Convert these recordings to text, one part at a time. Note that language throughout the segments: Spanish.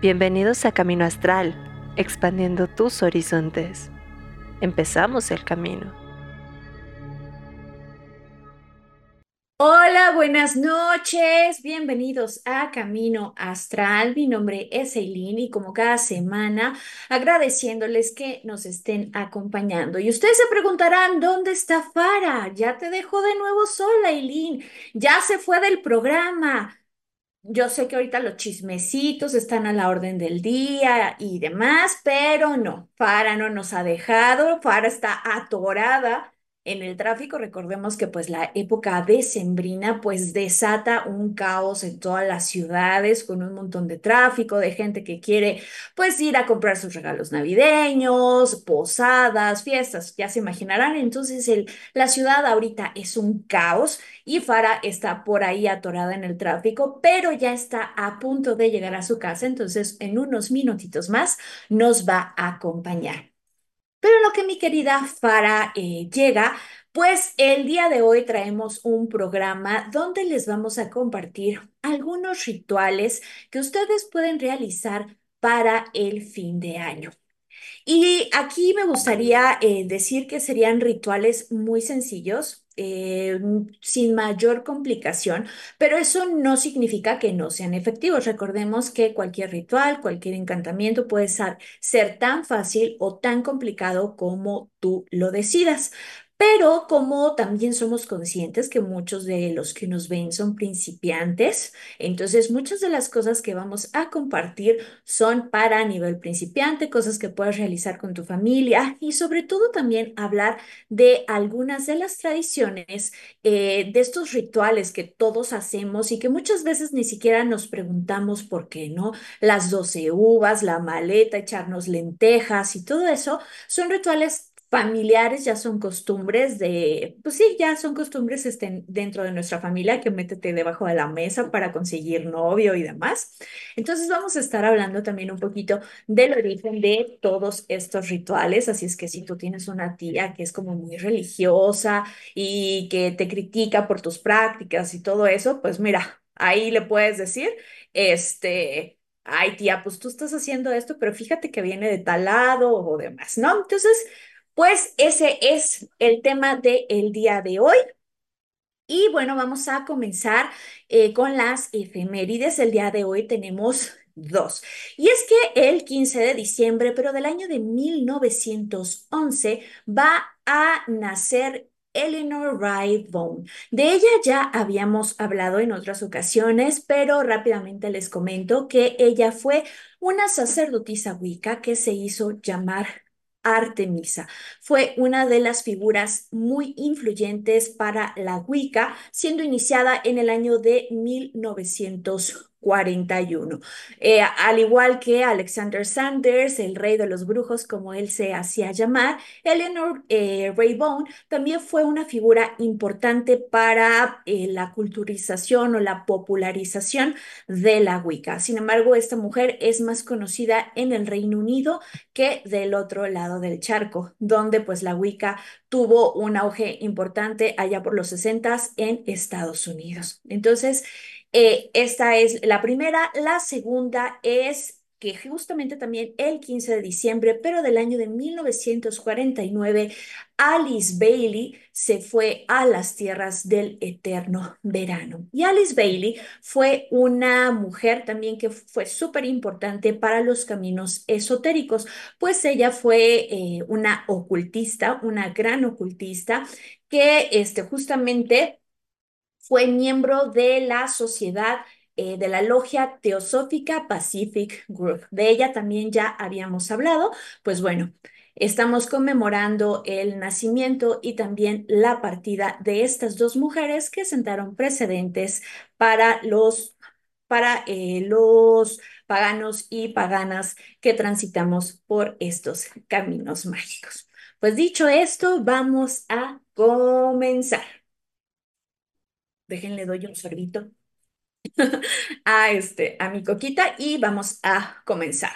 Bienvenidos a Camino Astral, expandiendo tus horizontes. Empezamos el camino. Hola, buenas noches, bienvenidos a Camino Astral. Mi nombre es Eileen y como cada semana agradeciéndoles que nos estén acompañando. Y ustedes se preguntarán, ¿dónde está Fara? Ya te dejó de nuevo sola, Eileen. Ya se fue del programa. Yo sé que ahorita los chismecitos están a la orden del día y demás, pero no, Fara no nos ha dejado, Fara está atorada en el tráfico. Recordemos que pues la época decembrina pues desata un caos en todas las ciudades con un montón de tráfico, de gente que quiere pues ir a comprar sus regalos navideños, posadas, fiestas, ya se imaginarán. Entonces el, la ciudad ahorita es un caos y Fara está por ahí atorada en el tráfico, pero ya está a punto de llegar a su casa. Entonces en unos minutitos más nos va a acompañar. Pero lo que mi querida Fara eh, llega, pues el día de hoy traemos un programa donde les vamos a compartir algunos rituales que ustedes pueden realizar para el fin de año. Y aquí me gustaría eh, decir que serían rituales muy sencillos, eh, sin mayor complicación, pero eso no significa que no sean efectivos. Recordemos que cualquier ritual, cualquier encantamiento puede ser, ser tan fácil o tan complicado como tú lo decidas. Pero como también somos conscientes que muchos de los que nos ven son principiantes, entonces muchas de las cosas que vamos a compartir son para nivel principiante, cosas que puedes realizar con tu familia y sobre todo también hablar de algunas de las tradiciones, eh, de estos rituales que todos hacemos y que muchas veces ni siquiera nos preguntamos por qué, ¿no? Las 12 uvas, la maleta, echarnos lentejas y todo eso son rituales familiares ya son costumbres de, pues sí, ya son costumbres estén dentro de nuestra familia, que métete debajo de la mesa para conseguir novio y demás. Entonces vamos a estar hablando también un poquito del origen de todos estos rituales, así es que si tú tienes una tía que es como muy religiosa y que te critica por tus prácticas y todo eso, pues mira, ahí le puedes decir, este... Ay, tía, pues tú estás haciendo esto, pero fíjate que viene de tal lado o demás, ¿no? Entonces, pues ese es el tema del día de hoy. Y bueno, vamos a comenzar eh, con las efemérides. El día de hoy tenemos dos. Y es que el 15 de diciembre, pero del año de 1911, va a nacer Eleanor Wright Bone. De ella ya habíamos hablado en otras ocasiones, pero rápidamente les comento que ella fue una sacerdotisa wicca que se hizo llamar Artemisa. Fue una de las figuras muy influyentes para la Wicca, siendo iniciada en el año de 1900. 41. Eh, al igual que Alexander Sanders, el rey de los brujos, como él se hacía llamar, Eleanor eh, Raybone también fue una figura importante para eh, la culturización o la popularización de la Wicca. Sin embargo, esta mujer es más conocida en el Reino Unido que del otro lado del charco, donde pues la Wicca tuvo un auge importante allá por los 60 en Estados Unidos. Entonces, eh, esta es la primera. La segunda es que justamente también el 15 de diciembre, pero del año de 1949, Alice Bailey se fue a las tierras del eterno verano. Y Alice Bailey fue una mujer también que fue súper importante para los caminos esotéricos, pues ella fue eh, una ocultista, una gran ocultista, que este, justamente fue miembro de la sociedad eh, de la logia teosófica Pacific Group. De ella también ya habíamos hablado. Pues bueno, estamos conmemorando el nacimiento y también la partida de estas dos mujeres que sentaron precedentes para los para eh, los paganos y paganas que transitamos por estos caminos mágicos. Pues dicho esto, vamos a comenzar. Déjenle doy un sorbito a, este, a mi coquita y vamos a comenzar.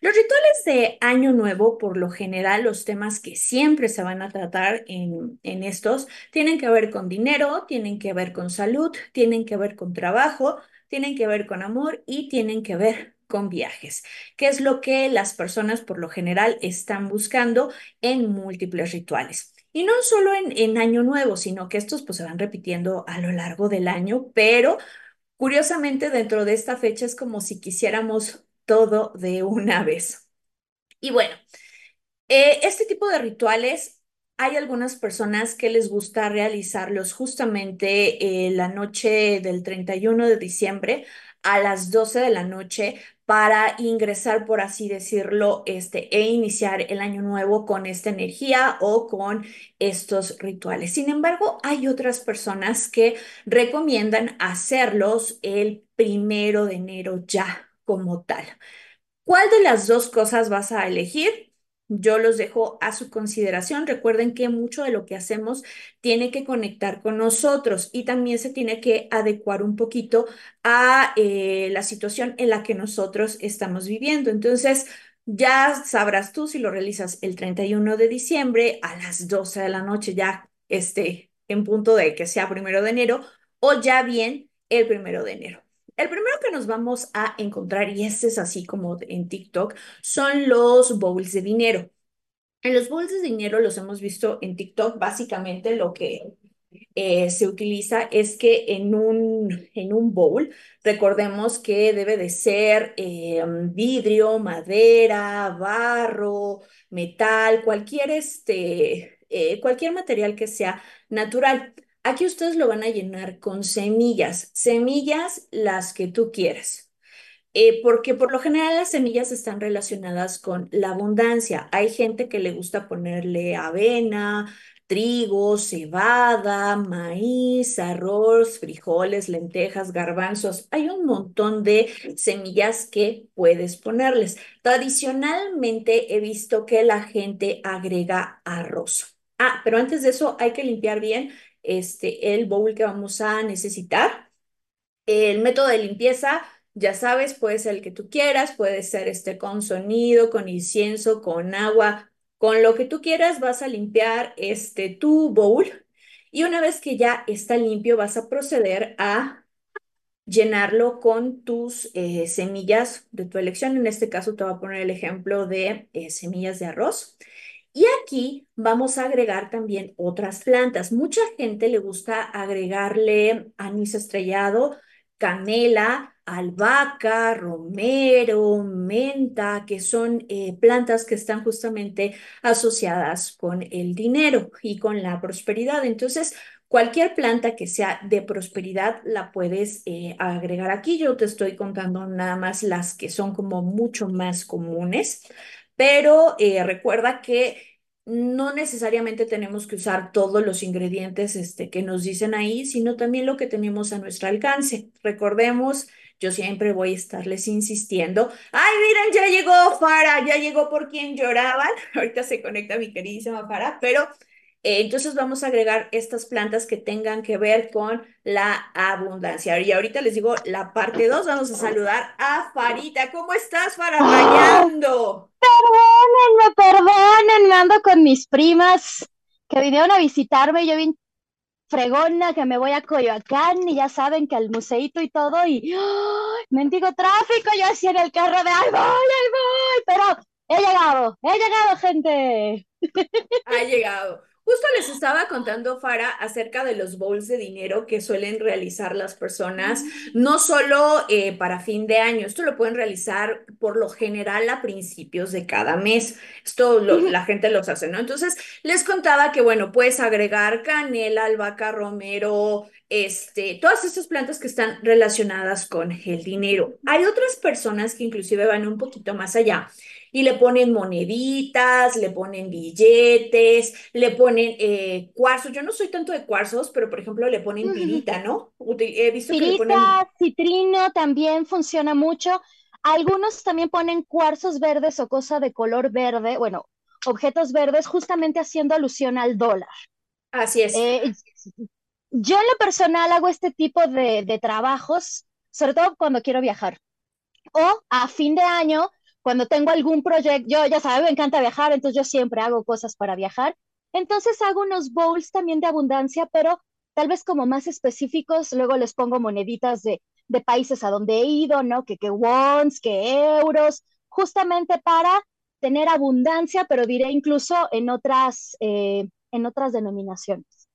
Los rituales de Año Nuevo, por lo general, los temas que siempre se van a tratar en, en estos, tienen que ver con dinero, tienen que ver con salud, tienen que ver con trabajo, tienen que ver con amor y tienen que ver con viajes, que es lo que las personas por lo general están buscando en múltiples rituales. Y no solo en, en Año Nuevo, sino que estos pues se van repitiendo a lo largo del año, pero curiosamente dentro de esta fecha es como si quisiéramos todo de una vez. Y bueno, eh, este tipo de rituales, hay algunas personas que les gusta realizarlos justamente eh, la noche del 31 de diciembre a las 12 de la noche para ingresar, por así decirlo, este, e iniciar el año nuevo con esta energía o con estos rituales. Sin embargo, hay otras personas que recomiendan hacerlos el primero de enero ya como tal. ¿Cuál de las dos cosas vas a elegir? Yo los dejo a su consideración. Recuerden que mucho de lo que hacemos tiene que conectar con nosotros y también se tiene que adecuar un poquito a eh, la situación en la que nosotros estamos viviendo. Entonces, ya sabrás tú si lo realizas el 31 de diciembre a las 12 de la noche, ya esté en punto de que sea primero de enero o ya bien el primero de enero. El primero que nos vamos a encontrar, y este es así como en TikTok, son los bowls de dinero. En los bowls de dinero los hemos visto en TikTok, básicamente lo que eh, se utiliza es que en un, en un bowl, recordemos que debe de ser eh, vidrio, madera, barro, metal, cualquier, este, eh, cualquier material que sea natural. Aquí ustedes lo van a llenar con semillas, semillas las que tú quieras. Eh, porque por lo general las semillas están relacionadas con la abundancia. Hay gente que le gusta ponerle avena, trigo, cebada, maíz, arroz, frijoles, lentejas, garbanzos. Hay un montón de semillas que puedes ponerles. Tradicionalmente he visto que la gente agrega arroz. Ah, pero antes de eso hay que limpiar bien este, el bowl que vamos a necesitar. El método de limpieza, ya sabes, puede ser el que tú quieras, puede ser este con sonido, con incienso, con agua, con lo que tú quieras, vas a limpiar este tu bowl y una vez que ya está limpio vas a proceder a llenarlo con tus eh, semillas de tu elección. En este caso te voy a poner el ejemplo de eh, semillas de arroz. Y aquí vamos a agregar también otras plantas. Mucha gente le gusta agregarle anís estrellado, canela, albahaca, romero, menta, que son eh, plantas que están justamente asociadas con el dinero y con la prosperidad. Entonces, cualquier planta que sea de prosperidad la puedes eh, agregar aquí. Yo te estoy contando nada más las que son como mucho más comunes pero eh, recuerda que no necesariamente tenemos que usar todos los ingredientes este, que nos dicen ahí, sino también lo que tenemos a nuestro alcance. Recordemos, yo siempre voy a estarles insistiendo. Ay, miren, ya llegó Fara, ya llegó por quien lloraban. Ahorita se conecta mi queridísima Fara, pero entonces vamos a agregar estas plantas que tengan que ver con la abundancia. Y ahorita les digo la parte 2, vamos a saludar a Farita. ¿Cómo estás, Fara? Rayando. Perdónenme, perdónenme, ando con mis primas que vinieron a visitarme. Yo vine fregona que me voy a Coyoacán y ya saben que al museito y todo y mendigo tráfico, yo así en el carro de ¡ay voy, ay voy! Pero he llegado, he llegado, gente. Ha llegado. Justo les estaba contando, Fara, acerca de los bowls de dinero que suelen realizar las personas, no solo eh, para fin de año, esto lo pueden realizar por lo general a principios de cada mes. Esto la gente los hace, ¿no? Entonces, les contaba que, bueno, puedes agregar canela, albahaca, romero, este, todas estas plantas que están relacionadas con el dinero. Hay otras personas que inclusive van un poquito más allá y le ponen moneditas, le ponen billetes, le ponen eh, cuarzos. Yo no soy tanto de cuarzos, pero por ejemplo le ponen pirita, ¿no? He visto pirita, que le ponen... citrino también funciona mucho. Algunos también ponen cuarzos verdes o cosa de color verde, bueno, objetos verdes, justamente haciendo alusión al dólar. Así es. Eh, yo en lo personal hago este tipo de, de trabajos, sobre todo cuando quiero viajar. O a fin de año, cuando tengo algún proyecto, yo ya sabes, me encanta viajar, entonces yo siempre hago cosas para viajar. Entonces hago unos bowls también de abundancia, pero tal vez como más específicos, luego les pongo moneditas de de países a donde he ido, ¿no? Que, que wons, que euros, justamente para tener abundancia, pero diré incluso en otras, eh, en otras denominaciones.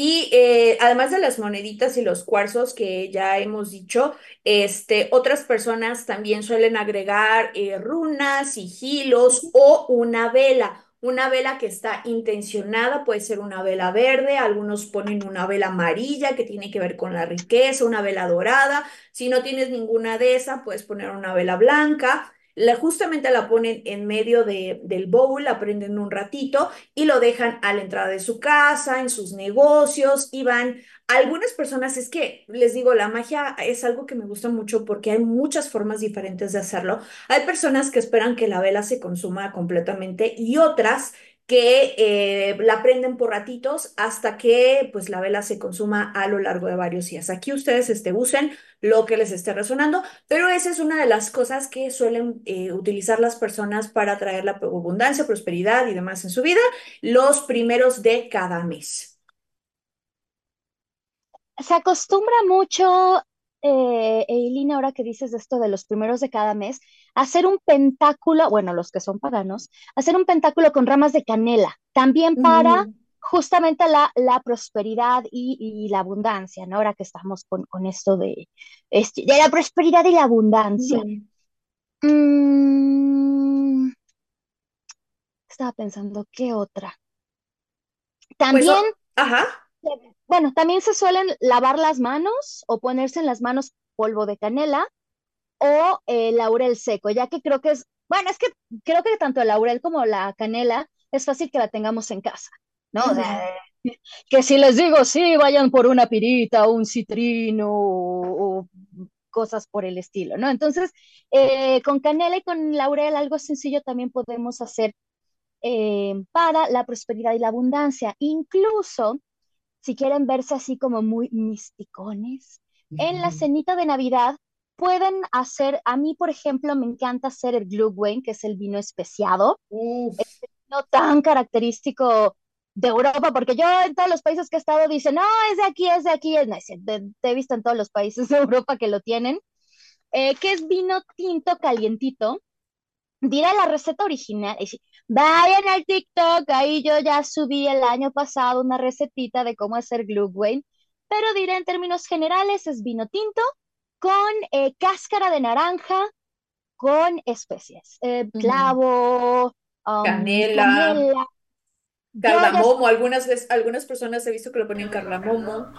Y eh, además de las moneditas y los cuarzos que ya hemos dicho, este, otras personas también suelen agregar eh, runas, sigilos o una vela. Una vela que está intencionada, puede ser una vela verde, algunos ponen una vela amarilla que tiene que ver con la riqueza, una vela dorada. Si no tienes ninguna de esas, puedes poner una vela blanca justamente la ponen en medio de, del bowl, la prenden un ratito y lo dejan a la entrada de su casa, en sus negocios y van. Algunas personas, es que les digo, la magia es algo que me gusta mucho porque hay muchas formas diferentes de hacerlo. Hay personas que esperan que la vela se consuma completamente y otras que eh, la prenden por ratitos hasta que pues la vela se consuma a lo largo de varios días. Aquí ustedes este, usen lo que les esté resonando, pero esa es una de las cosas que suelen eh, utilizar las personas para traer la abundancia, prosperidad y demás en su vida los primeros de cada mes. Se acostumbra mucho eh, Eileen, ahora que dices esto de los primeros de cada mes, hacer un pentáculo, bueno, los que son paganos, hacer un pentáculo con ramas de canela, también para justamente la, la prosperidad y, la abundancia, ¿no? Ahora que estamos con, esto de, este, de la prosperidad y la abundancia. Mm, estaba pensando, ¿qué otra? Pues, también... ajá bueno, también se suelen lavar las manos o ponerse en las manos polvo de canela o eh, laurel seco, ya que creo que es, bueno, es que creo que tanto el laurel como la canela es fácil que la tengamos en casa, ¿no? que si les digo, sí, vayan por una pirita o un citrino o, cosas por el estilo, ¿no? Entonces, eh, con canela y con laurel, algo sencillo también podemos hacer eh, para la prosperidad y la abundancia. Incluso si quieren verse así como muy misticones, en la cenita de Navidad pueden hacer, a mí por ejemplo me encanta hacer el Glühwein, que es el vino especiado, es vino tan característico de Europa, porque yo en todos los países que he estado dicen, no, es de aquí, es de aquí, es, no, te he visto en todos los países de Europa que lo tienen, eh, que es vino tinto calientito, diré la receta original. Vayan al TikTok, ahí yo ya subí el año pasado una recetita de cómo hacer Glühwein, pero diré en términos generales es vino tinto con eh, cáscara de naranja, con especies, eh, clavo, um, canela, cardamomo. Algunas, algunas personas he visto que lo ponen cardamomo.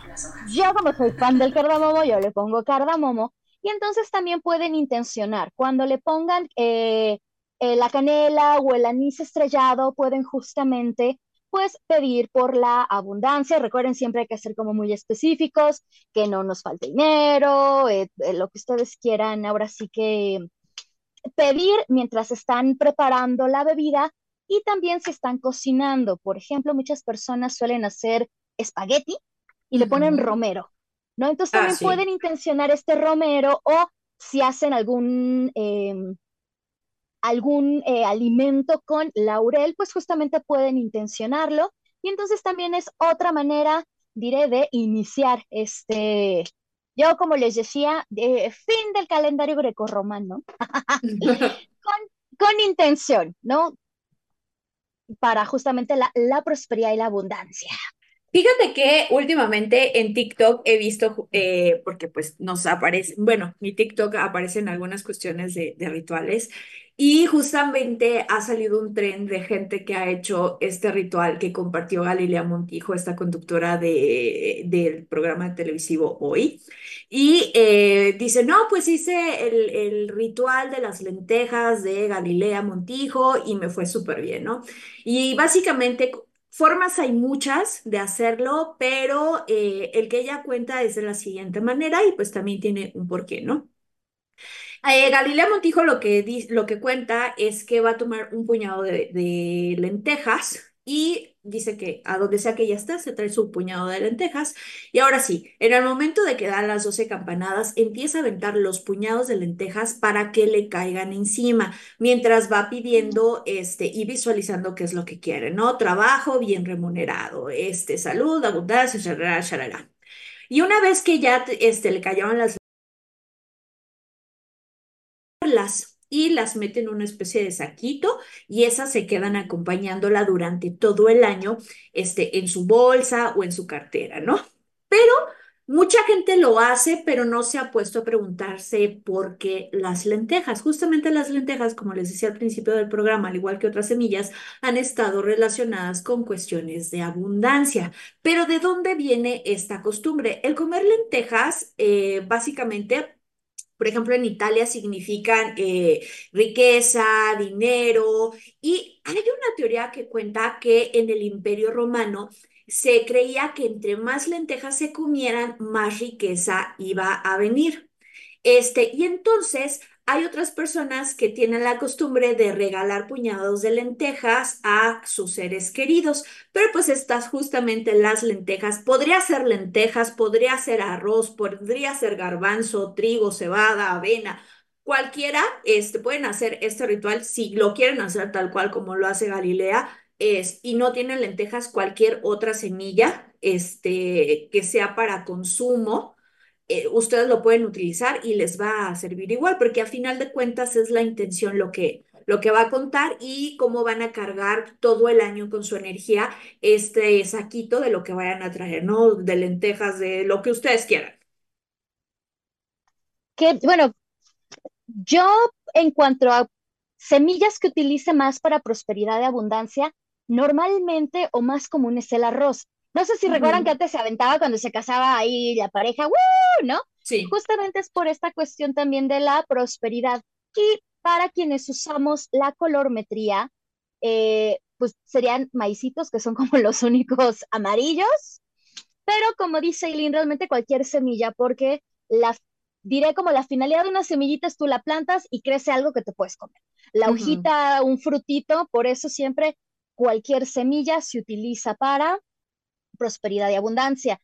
Yo como soy fan del cardamomo, yo le pongo cardamomo. Y entonces también pueden intencionar, cuando le pongan eh, eh, la canela o el anís estrellado pueden justamente pues pedir por la abundancia. Recuerden, siempre hay que ser como muy específicos, que no nos falte dinero, eh, eh, lo que ustedes quieran. Ahora sí que pedir mientras están preparando la bebida y también si están cocinando. Por ejemplo, muchas personas suelen hacer espagueti y le ponen romero, ¿no? Entonces también ah, pueden intencionar este romero o si hacen algún em, algún eh, alimento con laurel, pues justamente pueden intencionarlo. Y entonces también es otra manera, diré, de iniciar este, yo como les decía, de fin del calendario grecorromano, con, con intención, ¿no? Para justamente la, la prosperidad y la abundancia. Fíjate que últimamente en TikTok he visto, eh, porque pues nos aparece, bueno, mi TikTok aparecen algunas cuestiones de, de, rituales y justamente ha salido un tren de gente que ha hecho este ritual que compartió Galilea Montijo, esta conductora de, del programa televisivo Hoy. Y eh, dice, no, pues hice el, el ritual de las lentejas de Galilea Montijo y me fue súper bien, ¿no? Y básicamente Formas hay muchas de hacerlo, pero eh, el que ella cuenta es de la siguiente manera y pues también tiene un porqué, ¿no? Eh, Galilea Montijo lo que, lo que cuenta es que va a tomar un puñado de, lentejas y dice que a donde sea que ella está, se trae su puñado de lentejas. Y ahora sí, en el momento de que dan las 12 campanadas, empieza a aventar los puñados de lentejas para que le caigan encima, mientras va pidiendo este, y visualizando qué es lo que quiere, ¿no? Trabajo bien remunerado, este, salud, abundancia, shalala, shalala. Y una vez que ya este, le cayeron las y las meten en una especie de saquito y esas se quedan acompañándola durante todo el año este, en su bolsa o en su cartera, ¿no? Pero mucha gente lo hace, pero no se ha puesto a preguntarse por qué las lentejas. Justamente las lentejas, como les decía al principio del programa, al igual que otras semillas, han estado relacionadas con cuestiones de abundancia. Pero ¿de dónde viene esta costumbre? El comer lentejas, eh, básicamente por ejemplo, en Italia significan eh, riqueza, dinero, y hay una teoría que cuenta que en el Imperio Romano se creía que entre más lentejas se comieran, más riqueza iba a venir. Este, y entonces hay otras personas que tienen la costumbre de regalar puñados de lentejas a sus seres queridos, pero pues estas justamente las lentejas, podría ser lentejas, podría ser arroz, podría ser garbanzo, trigo, cebada, avena, cualquiera, este, pueden hacer este ritual si lo quieren hacer tal cual como lo hace Galilea, es, y no tienen lentejas, cualquier otra semilla, este, que sea para consumo eh, ustedes lo pueden utilizar y les va a servir igual, porque a final de cuentas es la intención lo que, lo que va a contar y cómo van a cargar todo el año con su energía este saquito de lo que vayan a traer, ¿no? De lentejas, de lo que ustedes quieran. Que, bueno, yo en cuanto a semillas que utilice más para prosperidad y abundancia, normalmente o más común es el arroz. No sé si recuerdan que antes se aventaba cuando se casaba ahí la pareja, ¡Woo! ¿no? Sí. Justamente es por esta cuestión también de la prosperidad. Y para quienes usamos la colormetría, eh, pues serían maicitos, que son como los únicos amarillos. Pero como dice Eileen, realmente cualquier semilla, porque la, diré como la finalidad de una semillita es tú la plantas y crece algo que te puedes comer. La hojita, un frutito, por eso siempre cualquier semilla se utiliza para prosperidad y abundancia.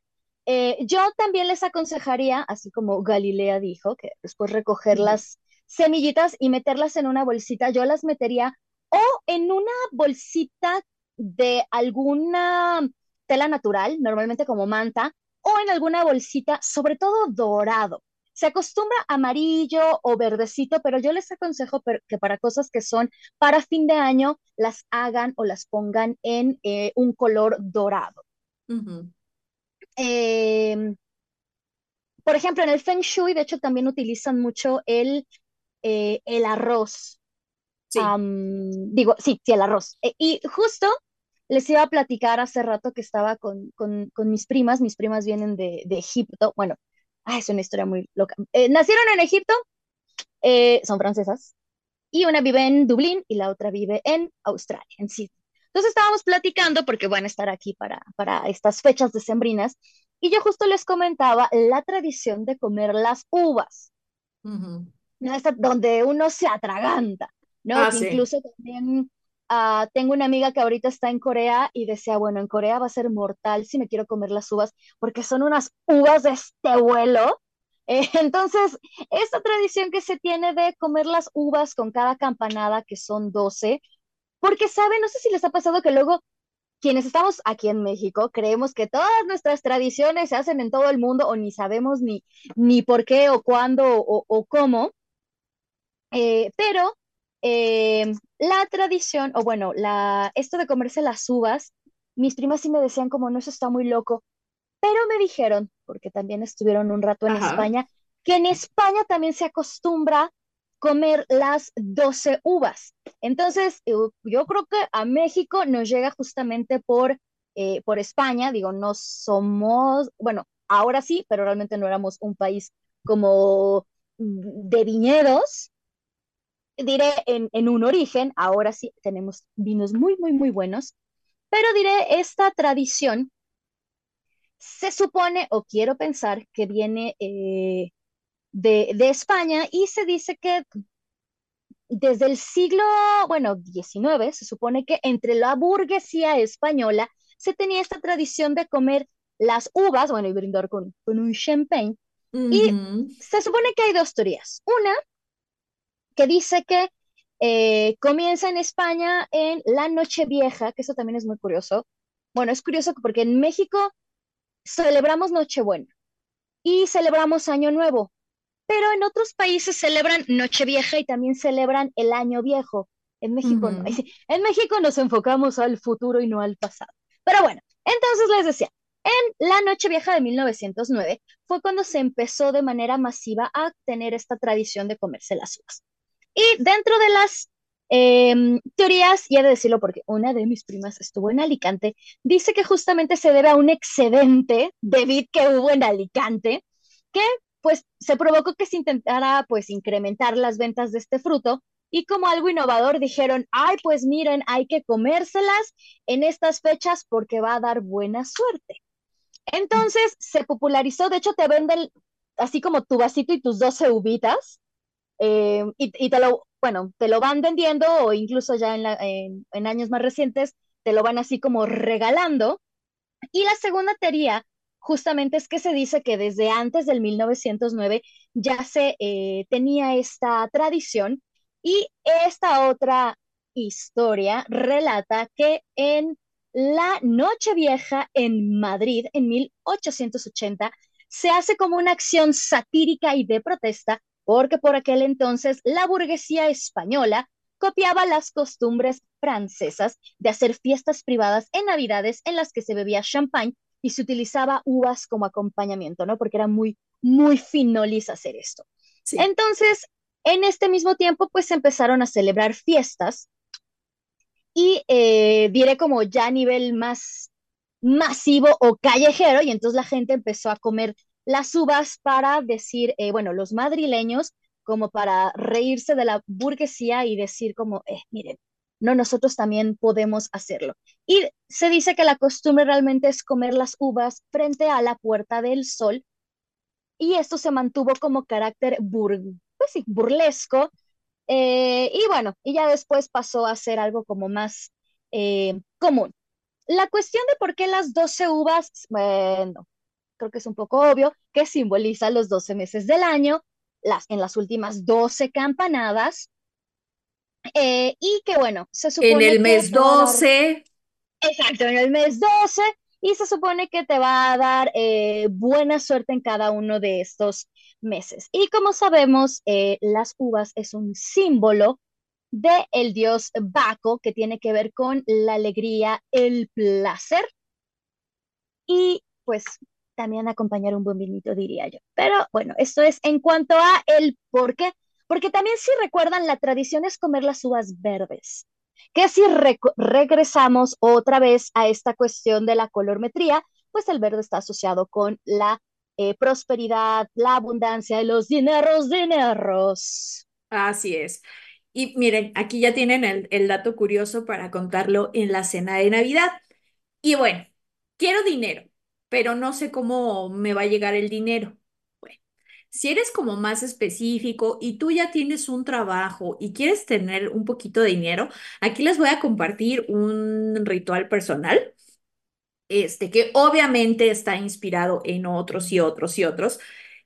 Eh, yo también les aconsejaría, así como Galilea dijo, que después recoger las semillitas y meterlas en una bolsita, yo las metería o en una bolsita de alguna tela natural, normalmente como manta, o en alguna bolsita, sobre todo dorado. Se acostumbra amarillo o verdecito, pero yo les aconsejo que para cosas que son para fin de año, las hagan o las pongan en eh, un color dorado. Em, por ejemplo, en el Feng Shui, de hecho, también utilizan mucho el, eh, el arroz. digo, sí, sí, el arroz. E, y justo les iba a platicar hace rato que estaba con, mis primas. Mis primas vienen de, Egipto. Bueno, es una historia muy loca. Eh, nacieron en Egipto, eh, son francesas, y una vive en Dublín y la otra vive en Australia, en Sydney. Entonces estábamos platicando porque van a estar aquí para, para estas fechas decembrinas y yo justo les comentaba la tradición de comer las uvas, ¿no? donde uno se atraganta, ¿no? Ah, incluso también ah, tengo una amiga que ahorita está en Corea y decía, bueno, en Corea va a ser mortal si me quiero comer las uvas porque son unas uvas de este vuelo. entonces, esta tradición que se tiene de comer las uvas con cada campanada, que son 12, porque, ¿saben? No sé si les ha pasado que luego quienes estamos aquí en México creemos que todas nuestras tradiciones se hacen en todo el mundo o ni sabemos ni, ni por qué o cuándo o, cómo. Eh, pero eh, la tradición, o bueno, la, esto de comerse las uvas, mis primas sí me decían como, no, eso está muy loco, pero me dijeron, porque también estuvieron un rato en España, que en España también se acostumbra comer las 12 uvas. Entonces, eh, yo creo que a México nos llega justamente por, eh, por España, digo, no somos, bueno, ahora sí, pero realmente no éramos un país como de viñedos, diré en, en un origen, ahora sí tenemos vinos muy, muy, muy buenos, pero diré, esta tradición se supone, o quiero pensar, que viene eh, de, España y se dice que desde el siglo, bueno, XIX, se supone que entre la burguesía española se tenía esta tradición de comer las uvas, bueno, y brindar con, con un champagne. Y se supone que hay dos teorías. Una que dice que eh, comienza en España en la Nochevieja, que eso también es muy curioso. Bueno, es curioso porque en México celebramos Nochebuena, y celebramos Año Nuevo. Pero en otros países celebran Nochevieja y también celebran el Año Viejo. En México no. Ujú. En México nos enfocamos al futuro y no al pasado. Pero bueno, entonces les decía, en la Nochevieja de 1909 fue cuando se empezó de manera masiva a tener esta tradición de comerse las uvas. Y dentro de las em, teorías, y he de decirlo porque una de mis primas estuvo en Alicante, dice que justamente se debe a un excedente de vid que hubo en Alicante, que pues se provocó que se intentara pues incrementar las ventas de este fruto y como algo innovador dijeron, ay, pues miren, hay que comérselas en estas fechas porque va a dar buena suerte. Entonces se popularizó, de hecho te venden así como tu vasito y tus 12 uvitas eh, y, y te lo, bueno, te lo van vendiendo o incluso ya en, en años más recientes te lo van así como regalando. Y la segunda teoría justamente es que se dice que desde antes del 1909 ya se eh, tenía esta tradición y esta otra historia relata que en la Nochevieja en Madrid en 1880 se hace como una acción satírica y de protesta porque por aquel entonces la burguesía española copiaba las costumbres francesas de hacer fiestas privadas en Navidades en las que se bebía champán y se utilizaba uvas como acompañamiento, ¿no? Porque era muy, muy finolis hacer esto. Sí. Entonces, en este mismo tiempo, pues se empezaron a celebrar fiestas y eh, diré como ya a nivel más masivo o callejero, y entonces la gente empezó a comer las uvas para decir, eh, bueno, los madrileños, como para reírse de la burguesía y decir como, eh, miren, no, nosotros también podemos hacerlo. Y se dice que la costumbre realmente es comer las uvas frente a la Puerta del Sol, y esto se mantuvo como carácter bur pues burlesco eh, y bueno, y ya después pasó a ser algo como más eh, común. La cuestión de por qué las 12 uvas, bueno, creo que es un poco obvio, que simboliza los 12 meses del año, las, en las últimas 12 campanadas, eh, y que bueno, se En el supone que mes te va a dar 12. Exacto, en el mes 12 y se supone que te va a dar eh, buena suerte en cada uno de estos meses. Y como sabemos, eh, las uvas es un símbolo de el dios Baco que tiene que ver con la alegría, el placer y pues también acompañar un buen vinito, diría yo. Pero bueno, esto es en cuanto a el por qué, porque también si recuerdan, la tradición es comer las uvas verdes que si re regresamos otra vez a esta cuestión de la colormetría, pues el verde está asociado con la eh, prosperidad, la abundancia los dineros, dineros. Así es. Y miren, aquí ya tienen el dato curioso para contarlo en la cena de Navidad. Y bueno, quiero dinero, pero no sé cómo me va a llegar el dinero. Si eres como más específico y tú ya tienes un trabajo y quieres tener un poquito de dinero, aquí les voy a compartir un ritual personal, este, que obviamente está inspirado en otros y otros y otros.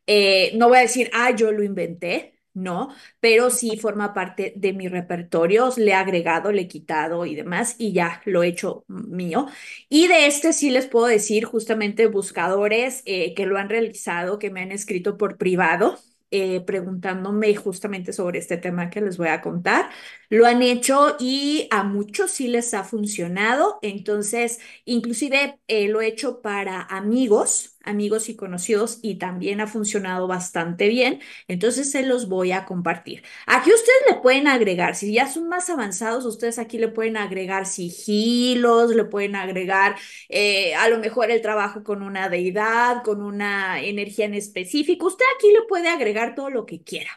Eh, no voy a decir, ah, yo lo inventé. No, pero sí forma parte de mi repertorio, le he agregado, le he quitado y demás, y ya lo he hecho mío. Y de este sí les puedo decir justamente buscadores eh, que lo han realizado, que me han escrito por privado, eh, preguntándome justamente sobre este tema que les voy a contar. Lo han hecho y a muchos sí les ha funcionado. Entonces, inclusive eh, lo he hecho para amigos, amigos y conocidos, y también ha funcionado bastante bien. Entonces, se los voy a compartir. Aquí ustedes le pueden agregar, si ya son más avanzados, ustedes aquí le pueden agregar sigilos, le pueden agregar eh, a lo mejor el trabajo con una deidad, con una energía en específico. Usted aquí le puede agregar todo lo que quiera.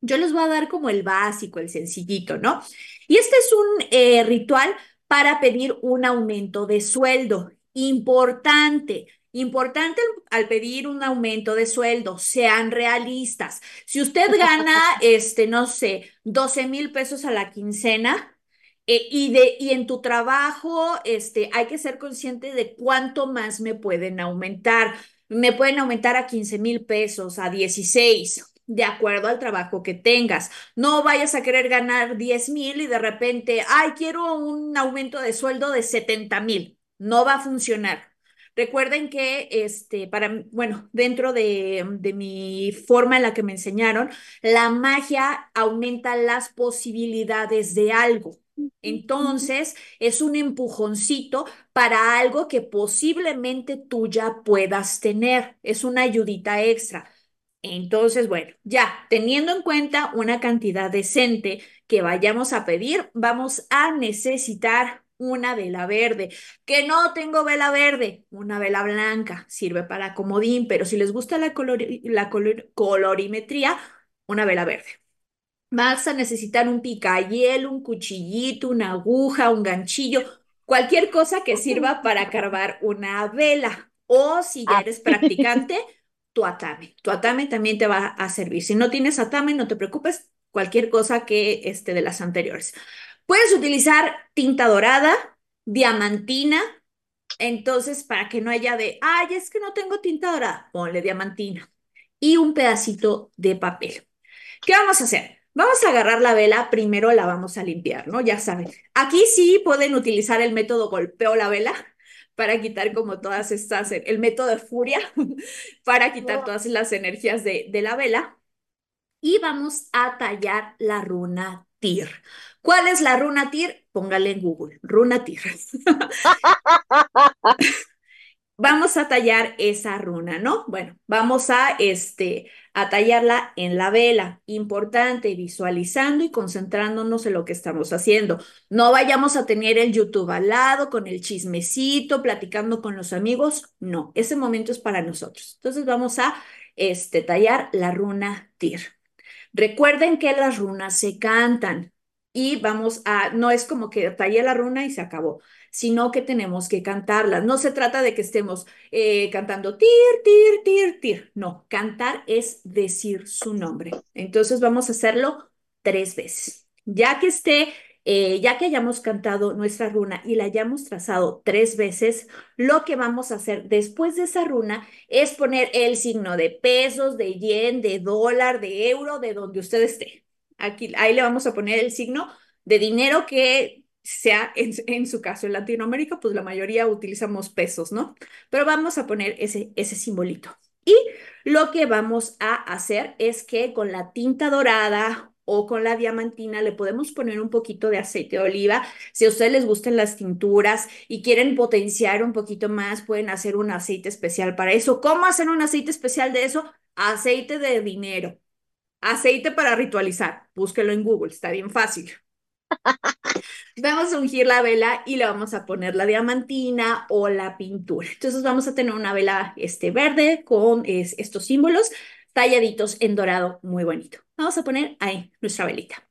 Yo les voy a dar como el básico, el sencillito, ¿no? Y este es un eh, ritual para pedir un aumento de sueldo. Importante. Importante al pedir un aumento de sueldo, sean realistas. Si usted gana, este, no sé, 12 mil pesos a la quincena eh, y, de, y en tu trabajo, este, hay que ser consciente de cuánto más me pueden aumentar. Me pueden aumentar a 15 mil pesos, a 16 de acuerdo al trabajo que tengas. No vayas a querer ganar 10 mil y de repente, ay, quiero un aumento de sueldo de 70 mil. No va a funcionar. Recuerden que, este, para, bueno, dentro de, de mi forma en la que me enseñaron, la magia aumenta las posibilidades de algo. Entonces, es un empujoncito para algo que posiblemente tú ya puedas tener. Es una ayudita extra. Entonces, bueno, ya teniendo en cuenta una cantidad decente que vayamos a pedir, vamos a necesitar una vela verde. Que no tengo vela verde, una vela blanca, sirve para comodín, pero si les gusta la, la colorimetría, una vela verde. Vas a necesitar un picayelo, un cuchillito, una aguja, un ganchillo, cualquier cosa que sirva para carvar una vela. O si ya eres practicante, tu atame. Tu atame también te va a servir. Si no tienes atame, no te preocupes, cualquier cosa que esté de las anteriores. Puedes utilizar tinta dorada, diamantina. Entonces, para que no haya de, ay, es que no tengo tinta dorada, ponle diamantina y un pedacito de papel. ¿Qué vamos a hacer? Vamos a agarrar la vela, primero la vamos a limpiar, ¿no? Ya saben. Aquí sí pueden utilizar el método golpeo la vela, para quitar como todas estas, el método de furia, para quitar todas las energías de, de la vela. Y vamos a tallar la runa TIR. ¿Cuál es la runa TIR? Póngale en Google, runa TIR. vamos a tallar esa runa, ¿no? Bueno, vamos a, este, a tallarla en la vela. Importante, visualizando y concentrándonos en lo que estamos haciendo. No vayamos a tener el YouTube al lado con el chismecito, platicando con los amigos. No, ese momento es para nosotros. Entonces vamos a este, tallar la runa TIR. Recuerden que las runas se cantan y vamos a, no es como que tallé la runa y se acabó sino que tenemos que cantarlas. No se trata de que estemos eh, cantando tir, tir, tir, tir. No, cantar es decir su nombre. Entonces vamos a hacerlo tres veces. Ya que esté, eh, ya que hayamos cantado nuestra runa y la hayamos trazado tres veces, lo que vamos a hacer después de esa runa es poner el signo de pesos, de yen, de dólar, de euro, de donde usted esté. Aquí, ahí le vamos a poner el signo de dinero que sea en, su caso en Latinoamérica, pues la mayoría utilizamos pesos, ¿no? Pero vamos a poner ese, ese simbolito. Y lo que vamos a hacer es que con la tinta dorada o con la diamantina le podemos poner un poquito de aceite de oliva. Si a ustedes les gustan las tinturas y quieren potenciar un poquito más, pueden hacer un aceite especial para eso. ¿Cómo hacer un aceite especial de eso? Aceite de dinero. Aceite para ritualizar. Búsquelo en Google, está bien fácil. Vamos a ungir la vela y le vamos a poner la diamantina o la pintura. Entonces vamos a tener una vela este, verde con estos símbolos talladitos en dorado muy bonito. Vamos a poner ahí nuestra velita.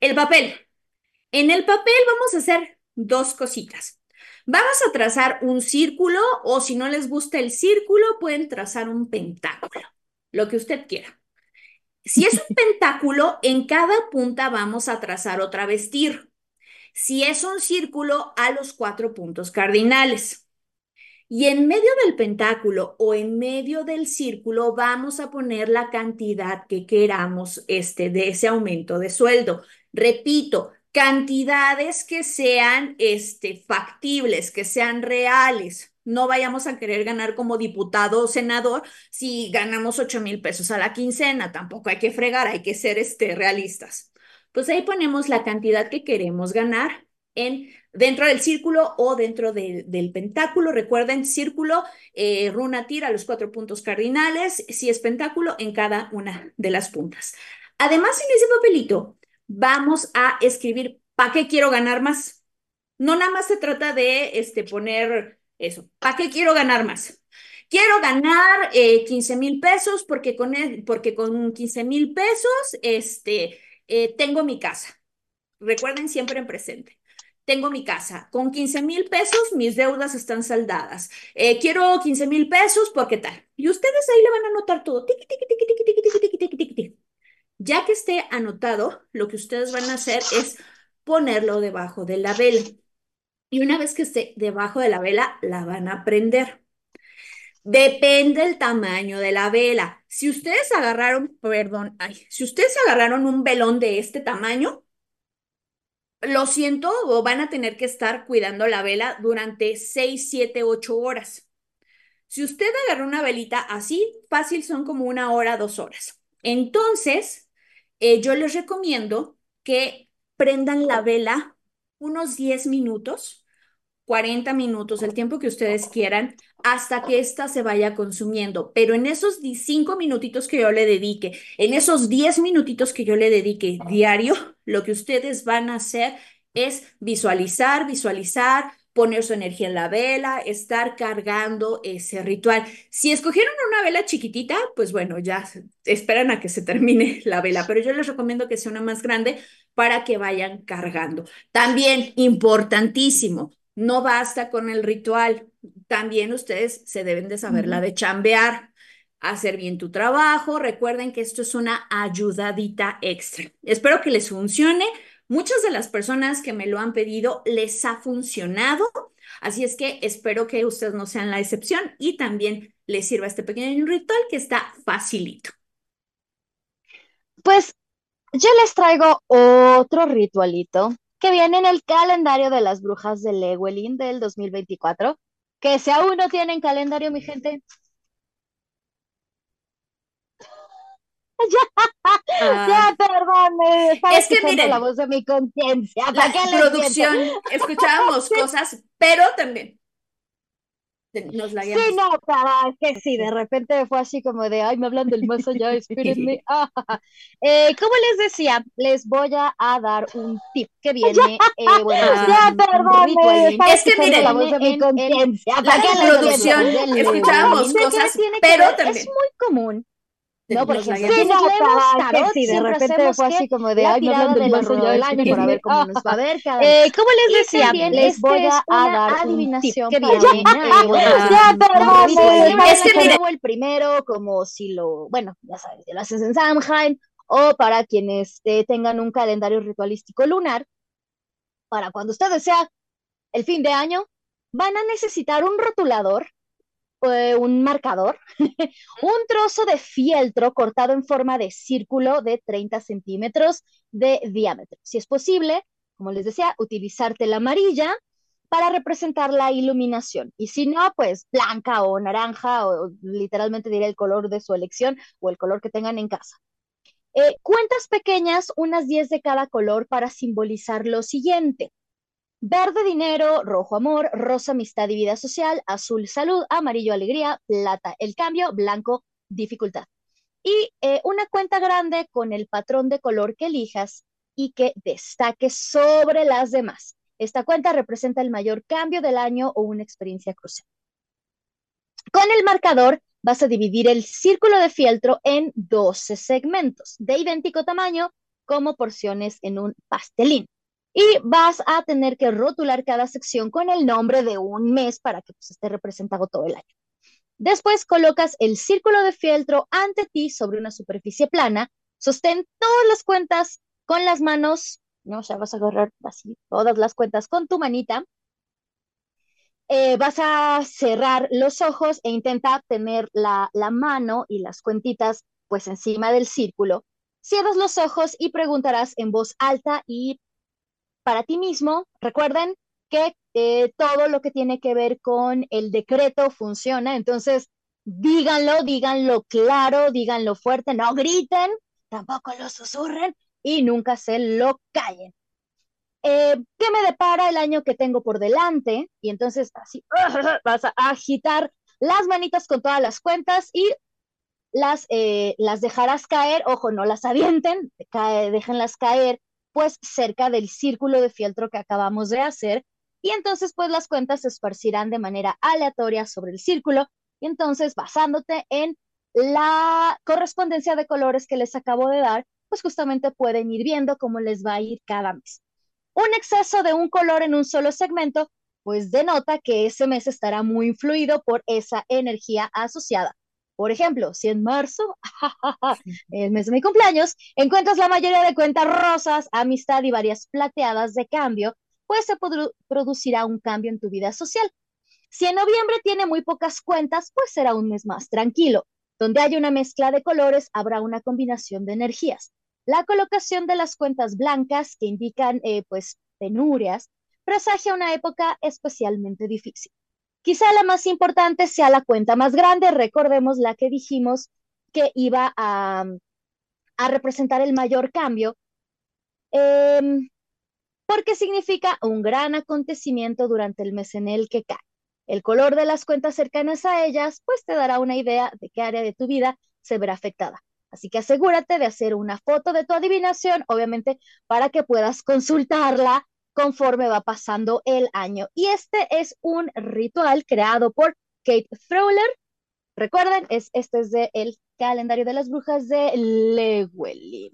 El papel. En el papel vamos a hacer dos cositas. Vamos a trazar un círculo o si no les gusta el círculo, pueden trazar un pentáculo, lo que usted quiera. Si es un pentáculo, en cada punta vamos a trazar otra vestir si es un círculo a los cuatro puntos cardinales. Y en medio del pentáculo o en medio del círculo vamos a poner la cantidad que queramos este, de ese aumento de sueldo. Repito, cantidades que sean este, factibles, que sean reales. No vayamos a querer ganar como diputado o senador si ganamos 8 mil pesos a la quincena. Tampoco hay que fregar, hay que ser este, realistas pues ahí ponemos la cantidad que queremos ganar en, dentro del círculo o dentro del pentáculo. Recuerden, círculo, eh, runa tira los cuatro puntos cardinales, si es pentáculo, en cada una de las puntas. Además, en ese papelito vamos a escribir, ¿para qué quiero ganar más? No nada más se trata de este, poner eso, ¿para qué quiero ganar más? Quiero ganar 15 eh, mil pesos porque con, porque con 15 mil pesos, este, eh, tengo mi casa. Recuerden siempre en presente. Tengo mi casa. Con 15 mil pesos, mis deudas están saldadas. Eh, quiero 15 mil pesos porque tal. Y ustedes ahí le van a anotar todo. Ya que esté anotado, lo que ustedes van a hacer es ponerlo debajo de la vela. Y una vez que esté debajo de la vela, la van a prender. Depende el tamaño de la vela. Si ustedes agarraron, perdón, ay, si ustedes agarraron un velón de este tamaño, lo siento, o van a tener que estar cuidando la vela durante 6, 7, 8 horas. Si usted agarra una velita así, fácil son como una hora, dos horas. Entonces, eh, yo les recomiendo que prendan la vela unos 10 minutos, 40 minutos, el tiempo que ustedes quieran, hasta que ésta se vaya consumiendo. Pero en esos 5 minutitos que yo le dedique, en esos 10 minutitos que yo le dedique diario, lo que ustedes van a hacer es visualizar, visualizar, poner su energía en la vela, estar cargando ese ritual. Si escogieron una vela chiquitita, pues bueno, ya esperan a que se termine la vela, pero yo les recomiendo que sea una más grande para que vayan cargando. También importantísimo, no basta con el ritual, también ustedes se deben de saber la de chambear hacer bien tu trabajo. Recuerden que esto es una ayudadita extra. Espero que les funcione. Muchas de las personas que me lo han pedido les ha funcionado, así es que espero que ustedes no sean la excepción y también les sirva este pequeño ritual que está facilito. Pues yo les traigo otro ritualito que viene en el calendario de las brujas de Lewelin del 2024, que si aún no tienen calendario, mi gente, Ya, ya, perdón, es que miren, la voz de mi conciencia. La producción, escuchábamos cosas, pero también nos la Sí, no, para que sí, de repente fue así como de, ay, me hablan del más allá, espérenme. eh, como les decía, les voy a, dar un tip que viene, eh, bueno, ya, perdón, es que miren, la voz de mi conciencia. La, producción, escuchábamos cosas, pero también. Es muy común no, porque sí, no, sí, de repente fue así como de, ay, no hablan del más del año para ver cómo nos va a ver cada eh, Como les decía, les voy a, dar adivinación perdón, es que mire. el primero, como si lo, bueno, ya sabes, lo haces en Samhain, o para quienes eh, tengan un calendario ritualístico lunar, para cuando ustedes sea el fin de año, van a necesitar un rotulador un marcador, un trozo de fieltro cortado en forma de círculo de 30 centímetros de diámetro. Si es posible, como les decía, utilizar tela amarilla para representar la iluminación. Y si no, pues blanca o naranja, o literalmente diré el color de su elección o el color que tengan en casa. Eh, cuentas pequeñas, unas 10 de cada color para simbolizar lo siguiente. Verde dinero, rojo amor, rosa amistad y vida social, azul salud, amarillo alegría, plata el cambio, blanco dificultad. Y eh, una cuenta grande con el patrón de color que elijas y que destaque sobre las demás. Esta cuenta representa el mayor cambio del año o una experiencia crucial. Con el marcador vas a dividir el círculo de fieltro en 12 segmentos de idéntico tamaño como porciones en un pastelín y vas a tener que rotular cada sección con el nombre de un mes para que pues, esté representado todo el año. Después colocas el círculo de fieltro ante ti sobre una superficie plana, sostén todas las cuentas con las manos, ¿no? o sea, vas a agarrar así todas las cuentas con tu manita. Eh, vas a cerrar los ojos e intenta tener la, la mano y las cuentitas pues encima del círculo. Cierras los ojos y preguntarás en voz alta y para ti mismo. Recuerden que eh, todo lo que tiene que ver con el decreto funciona, entonces díganlo, díganlo claro, díganlo fuerte, no griten, tampoco lo susurren y nunca se lo callen. Eh, ¿Qué me depara el año que tengo por delante? Y entonces así vas a agitar las manitas con todas las cuentas y las, eh, las dejarás caer, ojo, no las avienten, déjenlas caer pues cerca del círculo de fieltro que acabamos de hacer y entonces pues las cuentas se esparcirán de manera aleatoria sobre el círculo y entonces basándote en la correspondencia de colores que les acabo de dar, pues justamente pueden ir viendo cómo les va a ir cada mes. Un exceso de un color en un solo segmento pues denota que ese mes estará muy influido por esa energía asociada. Por ejemplo, si en marzo, el mes de mi cumpleaños, encuentras la mayoría de cuentas rosas, amistad y varias plateadas de cambio, pues se producirá un cambio en tu vida social. Si en noviembre tiene muy pocas cuentas, pues será un mes más tranquilo. Donde hay una mezcla de colores, habrá una combinación de energías. La colocación de las cuentas blancas, que indican, eh, pues, penurias, presagia una época especialmente difícil. Quizá la más importante sea la cuenta más grande, recordemos la que dijimos que iba a, representar el mayor cambio, em, porque significa un gran acontecimiento durante el mes en el que cae. El color de las cuentas cercanas a ellas, pues te dará una idea de qué área de tu vida se verá afectada. Así que asegúrate de hacer una foto de tu adivinación, obviamente, para que puedas consultarla conforme va pasando el año. Y este es un ritual creado por Kate Fowler. Recuerden, es, este es de el calendario de las brujas de Llewellyn.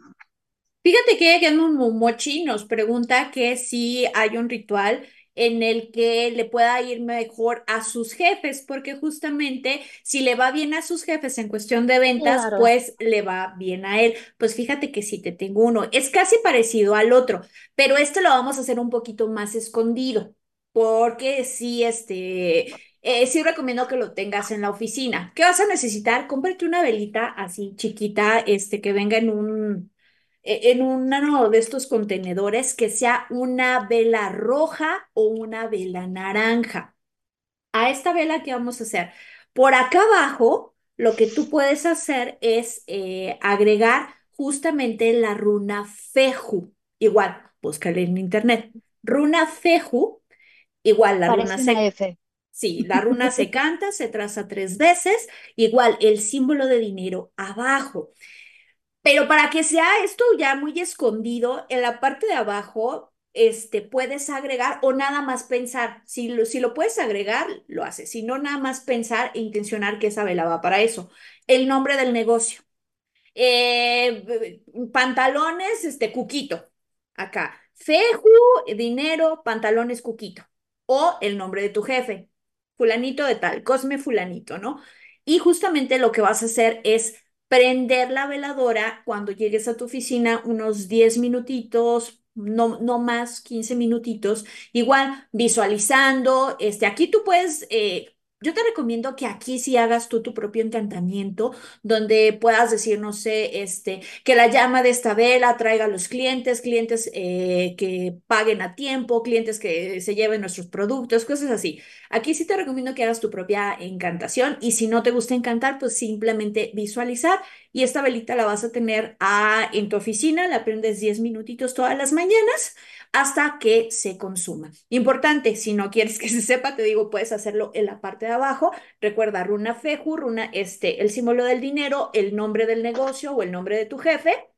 Fíjate que Mochi nos pregunta que si hay un ritual en el que le pueda ir mejor a sus jefes, porque justamente si le va bien a sus jefes en cuestión de ventas, pues le va bien a él. Pues fíjate que si te tengo uno, es casi parecido al otro, pero este lo vamos a hacer un poquito más escondido, porque sí, este... Eh, sí recomiendo que lo tengas en la oficina. ¿Qué vas a necesitar? Cómprate una velita así chiquita, este, que venga en un, en uno de estos contenedores que sea una vela roja o una vela naranja. A esta vela, ¿qué vamos a hacer? Por acá abajo, lo que tú puedes hacer es eh, agregar justamente la runa Feju. Igual, búscale en internet. Runa Feju, igual la runa se... Sí, la runa se canta, se traza tres veces, igual el símbolo de dinero abajo. Pero para que sea esto ya muy escondido, en la parte de abajo, este, puedes agregar o nada más pensar. Si lo, si lo puedes agregar, lo haces. Si no, nada más pensar e intencionar que esa vela va para eso. El nombre del negocio. Eh, pantalones, este, Cuquito. Acá. Feju, dinero, pantalones, Cuquito. O el nombre de tu jefe. Fulanito de tal, Cosme Fulanito, ¿no? Y justamente lo que vas a hacer es prender la veladora cuando llegues a tu oficina unos 10 minutitos, no, no más, 15 minutitos, igual visualizando, este, aquí tú puedes eh, yo te recomiendo que aquí sí hagas tú tu propio encantamiento, donde puedas decir, no sé, este, que la llama de esta vela traiga a los clientes, clientes eh, que paguen a tiempo, clientes que se lleven nuestros productos, cosas así. Aquí sí te recomiendo que hagas tu propia encantación y si no te gusta encantar, pues simplemente visualizar y esta velita la vas a tener a, en tu oficina, la prendes 10 minutitos todas las mañanas hasta que se consuma. Importante, si no quieres que se sepa, te digo, puedes hacerlo en la parte de abajo. Recuerda runa feju, runa, este, el símbolo del dinero, el nombre del negocio o el nombre de tu jefe,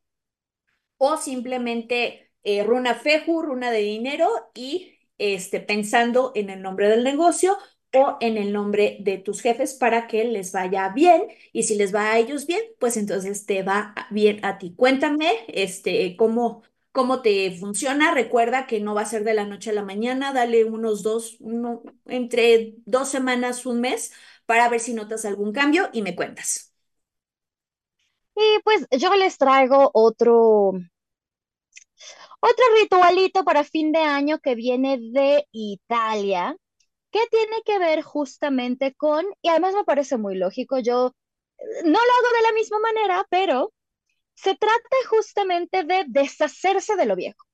o simplemente eh, runa feju, runa de dinero y este, pensando en el nombre del negocio o en el nombre de tus jefes para que les vaya bien y si les va a ellos bien, pues entonces te va bien a ti. Cuéntame este cómo cómo te funciona. Recuerda que no va a ser de la noche a la mañana, dale unos dos, entre dos semanas, un mes, para ver si notas algún cambio y me cuentas. Y pues yo les traigo otro, otro ritualito para fin de año que viene de Italia, que tiene que ver justamente con, y además me parece muy lógico, yo no lo hago de la misma manera, pero se trata justamente de deshacerse de lo viejo,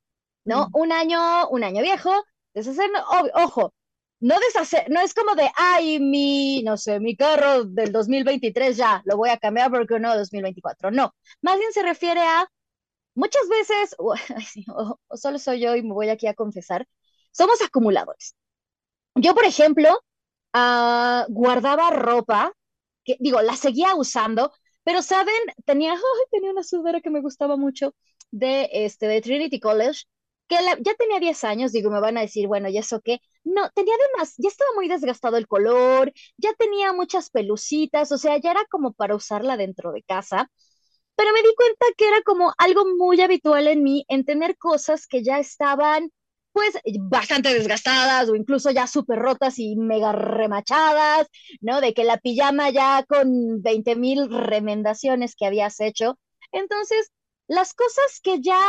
¿no? Un año, un año viejo, deshacer, ojo, no deshacer, no es como de, ay, mi, no sé, mi carro del 2023 ya, lo voy a cambiar porque no 2024, no, más bien se refiere a, muchas veces, o, solo soy yo y me voy aquí a confesar, somos acumuladores. Yo, por ejemplo, ah, guardaba ropa, que digo, la seguía usando, pero, ¿saben? Tenía, tenía una sudadera que me gustaba mucho de, este, de Trinity College, que ya tenía 10 años, digo, me van a decir, bueno, ¿y eso qué? No, tenía además, ya estaba muy desgastado el color, ya tenía muchas pelucitas, o sea, ya era como para usarla dentro de casa, pero me di cuenta que era como algo muy habitual en mí, en tener cosas que ya estaban pues bastante desgastadas o incluso ya súper rotas y mega remachadas, ¿no? De que la pijama ya con 20 mil remendaciones que habías hecho. Entonces, las cosas que ya,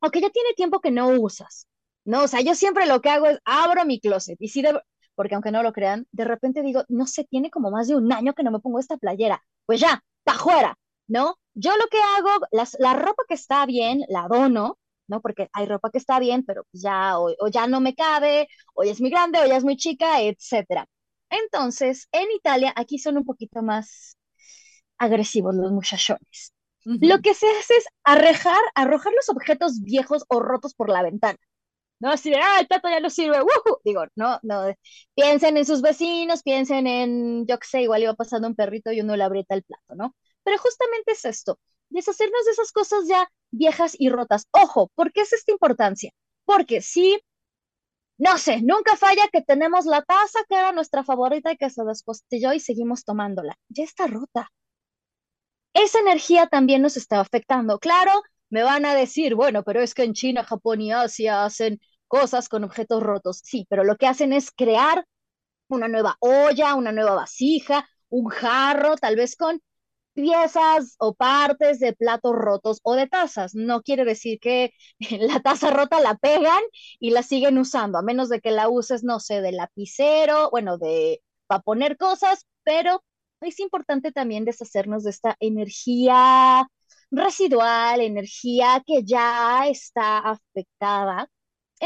o que ya tiene tiempo que no usas, ¿no? O sea, yo siempre lo que hago es abro mi closet y si de, porque aunque no lo crean, de repente digo, no sé, tiene como más de un año que no me pongo esta playera, pues ya, pa' fuera, ¿no? Yo lo que hago, las, la ropa que está bien, la dono, ¿no? Porque hay ropa que está bien, pero pues ya o, o ya no me cabe, o ya es muy grande, o ya es muy chica, etcétera. Entonces, en Italia, aquí son un poquito más agresivos los muchachones. Lo que se hace es arrojar, arrojar los objetos viejos o rotos por la ventana. No así de, ah, el plato ya no sirve, ¡wujú! Digo, no, no. Piensen en sus vecinos, piensen en, yo qué sé, igual iba pasando un perrito y uno le aprieta el plato, ¿no? Pero justamente es esto, deshacernos de esas cosas ya viejas y rotas. Ojo, ¿por qué es esta importancia? Porque si, no sé, nunca falla que tenemos la taza que era nuestra favorita y que se despostilló y seguimos tomándola. Ya está rota esa energía también nos está afectando. Claro, me van a decir, bueno, pero es que en China, Japón y Asia hacen cosas con objetos rotos. Sí, pero lo que hacen es crear una nueva olla, una nueva vasija, un jarro, tal vez con piezas o partes de platos rotos o de tazas. No quiere decir que la taza rota la pegan y la siguen usando, a menos de que la uses, no sé, de lapicero, bueno, de para poner cosas, pero es importante también deshacernos de esta energía residual, energía que ya está afectada.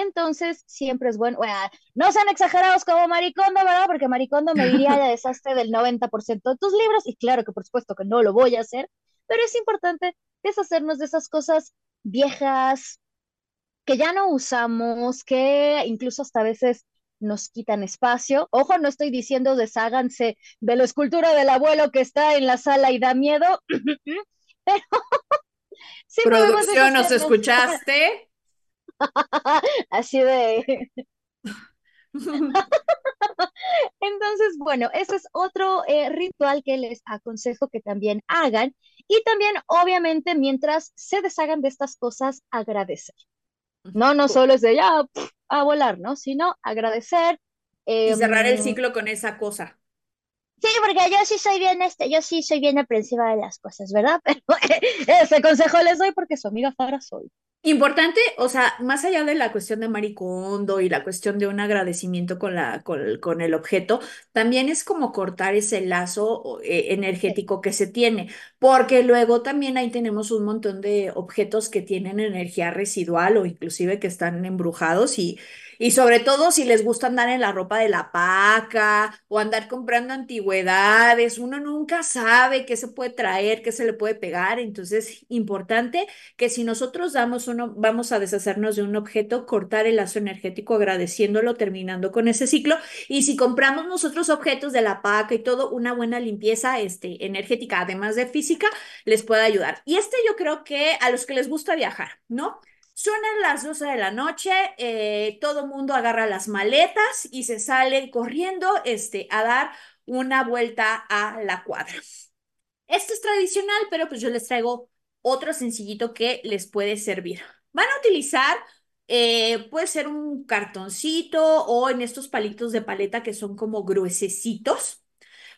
Entonces, siempre es bueno, bueno, no sean exagerados como Maricondo, ¿verdad? Porque Maricondo me diría ya desastre del 90% de tus libros, y claro que por supuesto que no lo voy a hacer, pero es importante deshacernos de esas cosas viejas que ya no usamos, que incluso hasta a veces nos quitan espacio. Ojo, no estoy diciendo desháganse de la escultura del abuelo que está en la sala y da miedo, pero sí Producción, ¿nos escuchaste? así de... Entonces, bueno, ese es otro eh, ritual que les aconsejo que también hagan. Y también, obviamente, mientras se deshagan de estas cosas, agradecer. No, no solo es de ya a volar, ¿no? Sino agradecer. Y cerrar el em, ciclo con esa cosa. sí, porque yo sí soy bien, este, yo sí soy bien aprensiva de las cosas, ¿verdad? Pero ese consejo les doy porque su amiga Fara soy. Importante, o sea, más allá de la cuestión de maricondo y la cuestión de un agradecimiento con la, con, el- con el objeto, también es como cortar ese lazo eh, energético que se tiene, porque luego también ahí tenemos un montón de objetos que tienen energía residual o inclusive que están embrujados y, y sobre todo si les gusta andar en la ropa de la paca o andar comprando antigüedades, uno nunca sabe qué se puede traer, qué se le puede pegar, entonces, importante que si nosotros damos uno, vamos a deshacernos de un objeto, cortar el lazo energético agradeciéndolo, terminando con ese ciclo. Y si compramos nosotros objetos de la paca y todo, una buena limpieza este, energética, además de física, les puede ayudar. Y este yo creo que a los que les gusta viajar, ¿no? Suenan las 12 de la noche, eh, todo mundo agarra las maletas y se sale corriendo este, a dar una vuelta a la cuadra. Esto es tradicional, pero pues yo les traigo otro sencillito que les puede servir. Van a utilizar, eh, puede ser un cartoncito o en estos palitos de paleta que son como gruesecitos.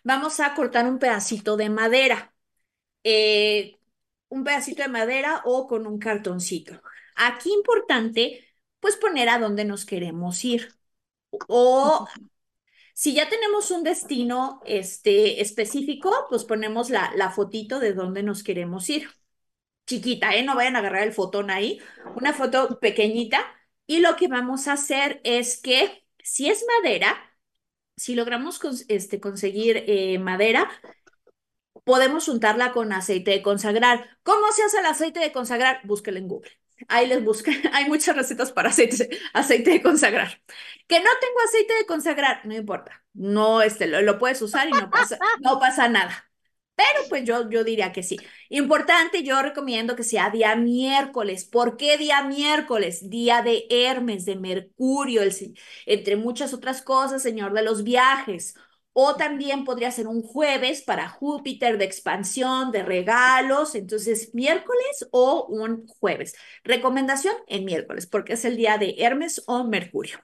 Vamos a cortar un pedacito de madera, eh, un pedacito de madera o con un cartoncito. Aquí importante, pues poner a dónde nos queremos ir. O si ya tenemos un destino este, específico, pues ponemos la, la fotito de dónde nos queremos ir. Chiquita, ¿eh? No vayan a agarrar el fotón ahí. Una foto pequeñita. Y lo que vamos a hacer es que si es madera, si logramos este, conseguir eh, madera, podemos untarla con aceite de consagrar. ¿Cómo se hace el aceite de consagrar? Búsquelo en Google. Ahí les busca. Hay muchas recetas para aceite, aceite de consagrar. Que no tengo aceite de consagrar, no importa. No, este, lo, lo puedes usar y no pasa, no pasa nada. Pero pues yo, yo diría que sí. Importante, yo recomiendo que sea día miércoles. ¿Por qué día miércoles? Día de Hermes, de Mercurio, el, entre muchas otras cosas, señor de los viajes. O también podría ser un jueves para Júpiter de expansión, de regalos. Entonces, miércoles o un jueves. Recomendación en miércoles, porque es el día de Hermes o Mercurio.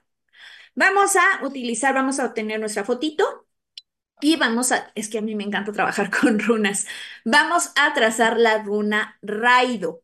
Vamos a utilizar, vamos a obtener nuestra fotito y vamos a, es que a mí me encanta trabajar con runas. Vamos a trazar la runa Raido.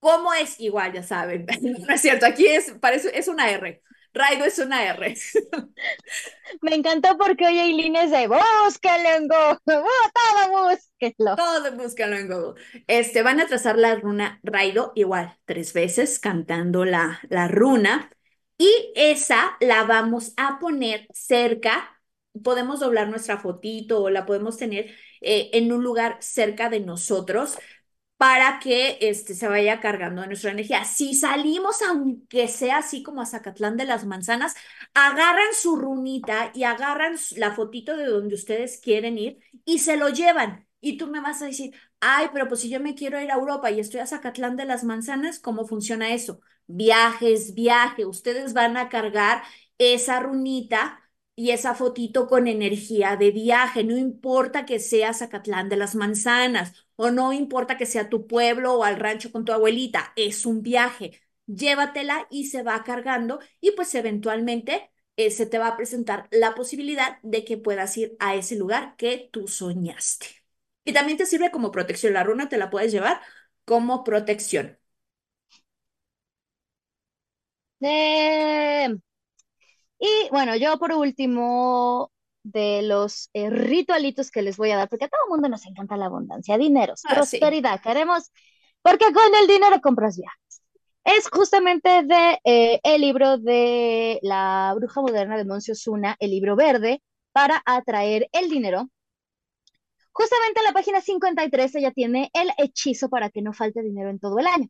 ¿Cómo es? Igual, ya saben. No es cierto, aquí es, parece, es una R. Raido es una R. Me encantó porque hoy Aileen es de búsquenlo en Google, todo búsquenlo. Todo búsquenlo en Google. Este, van a trazar la runa Raido igual, tres veces, cantando la, la runa. Y esa la vamos a poner cerca. Podemos doblar nuestra fotito o la podemos tener eh, en un lugar cerca de nosotros para que este, se vaya cargando nuestra energía. Si salimos, aunque sea así como a Zacatlán de las Manzanas, agarran su runita y agarran la fotito de donde ustedes quieren ir y se lo llevan. Y tú me vas a decir, ay, pero pues si yo me quiero ir a Europa y estoy a Zacatlán de las Manzanas, ¿cómo funciona eso? Viajes, viaje, ustedes van a cargar esa runita y esa fotito con energía de viaje, no importa que sea Zacatlán de las Manzanas o no importa que sea tu pueblo o al rancho con tu abuelita, es un viaje. Llévatela y se va cargando y pues eventualmente eh, se te va a presentar la posibilidad de que puedas ir a ese lugar que tú soñaste. Y también te sirve como protección. La runa te la puedes llevar como protección. Eh, y bueno, yo por último, de los eh, ritualitos que les voy a dar, porque a todo el mundo nos encanta la abundancia, dineros, Ah, sí. prosperidad, queremos, porque con el dinero compras viajes. Es justamente de eh, el libro de la bruja moderna de Moncio Suna, el libro verde, para atraer el dinero. Justamente en la página 53 ella tiene el hechizo para que no falte dinero en todo el año.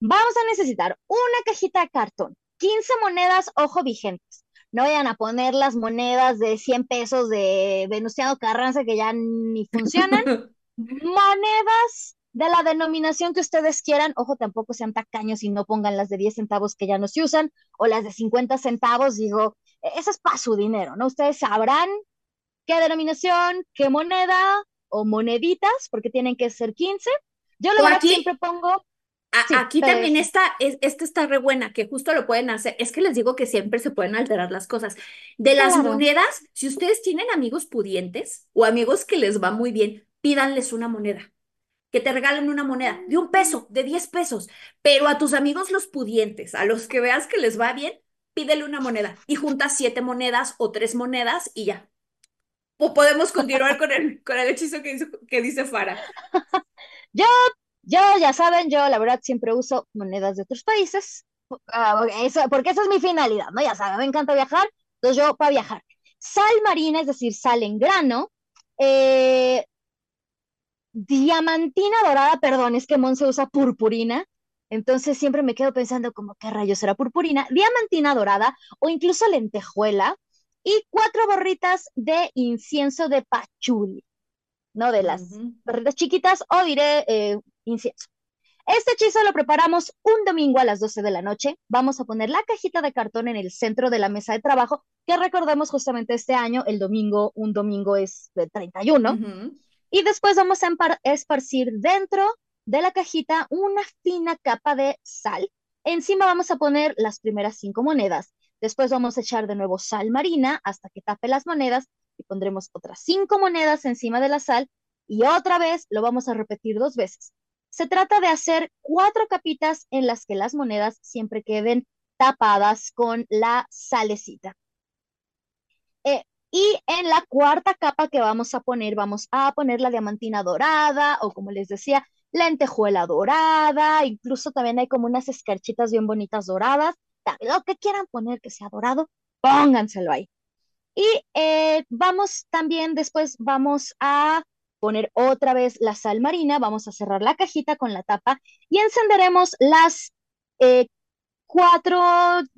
Vamos a necesitar una cajita de cartón, 15 monedas, ojo vigentes. No vayan a poner las monedas de 100 pesos de Venustiano Carranza que ya ni funcionan. Monedas de la denominación que ustedes quieran. Ojo, tampoco sean tacaños y no pongan las de 10 centavos que ya no se usan o las de 50 centavos. Digo, eso es para su dinero, ¿no? Ustedes sabrán qué denominación, qué moneda o moneditas, porque tienen que ser 15. Yo la O verdad aquí- siempre pongo A- Sí, Aquí también está, es, esta está re buena, que justo lo pueden hacer. Es que les digo que siempre se pueden alterar las cosas. De las Claro. monedas, si ustedes tienen amigos pudientes o amigos que les va muy bien, pídanles una moneda. Que te regalen una moneda de un peso, de 10 pesos. Pero a tus amigos los pudientes, a los que veas que les va bien, pídele una moneda y juntas siete monedas o tres monedas y ya. O podemos continuar con el, con el hechizo que dice, que dice Fara. Yo, yo, ya saben, yo la verdad siempre uso monedas de otros países, ah, eso, porque esa es mi finalidad, ¿no? Ya saben, me encanta viajar, entonces yo para viajar. Sal marina, es decir, sal en grano, eh, diamantina dorada, perdón, es que Monse usa purpurina, entonces siempre me quedo pensando como, ¿qué rayos será purpurina? Diamantina dorada o incluso lentejuela y cuatro borritas de incienso de pachuli, ¿no? De las chiquitas o diré eh, incienso. Este hechizo lo preparamos un domingo a las 12 de la noche. Vamos a poner la cajita de cartón en el centro de la mesa de trabajo, que recordemos justamente este año, el domingo, un domingo es de 31. Ujú. Y después vamos a esparcir dentro de la cajita una fina capa de sal. Encima vamos a poner las primeras cinco monedas. Después vamos a echar de nuevo sal marina hasta que tape las monedas y pondremos otras cinco monedas encima de la sal y otra vez lo vamos a repetir dos veces. Se trata de hacer cuatro capitas en las que las monedas siempre queden tapadas con la salecita. Eh, y en la cuarta capa que vamos a poner, vamos a poner la diamantina dorada o como les decía, lentejuela dorada, incluso también hay como unas escarchitas bien bonitas doradas. Lo que quieran poner que sea dorado, pónganselo ahí. Y eh, vamos también, después vamos a poner otra vez la sal marina, vamos a cerrar la cajita con la tapa y encenderemos las eh, cuatro,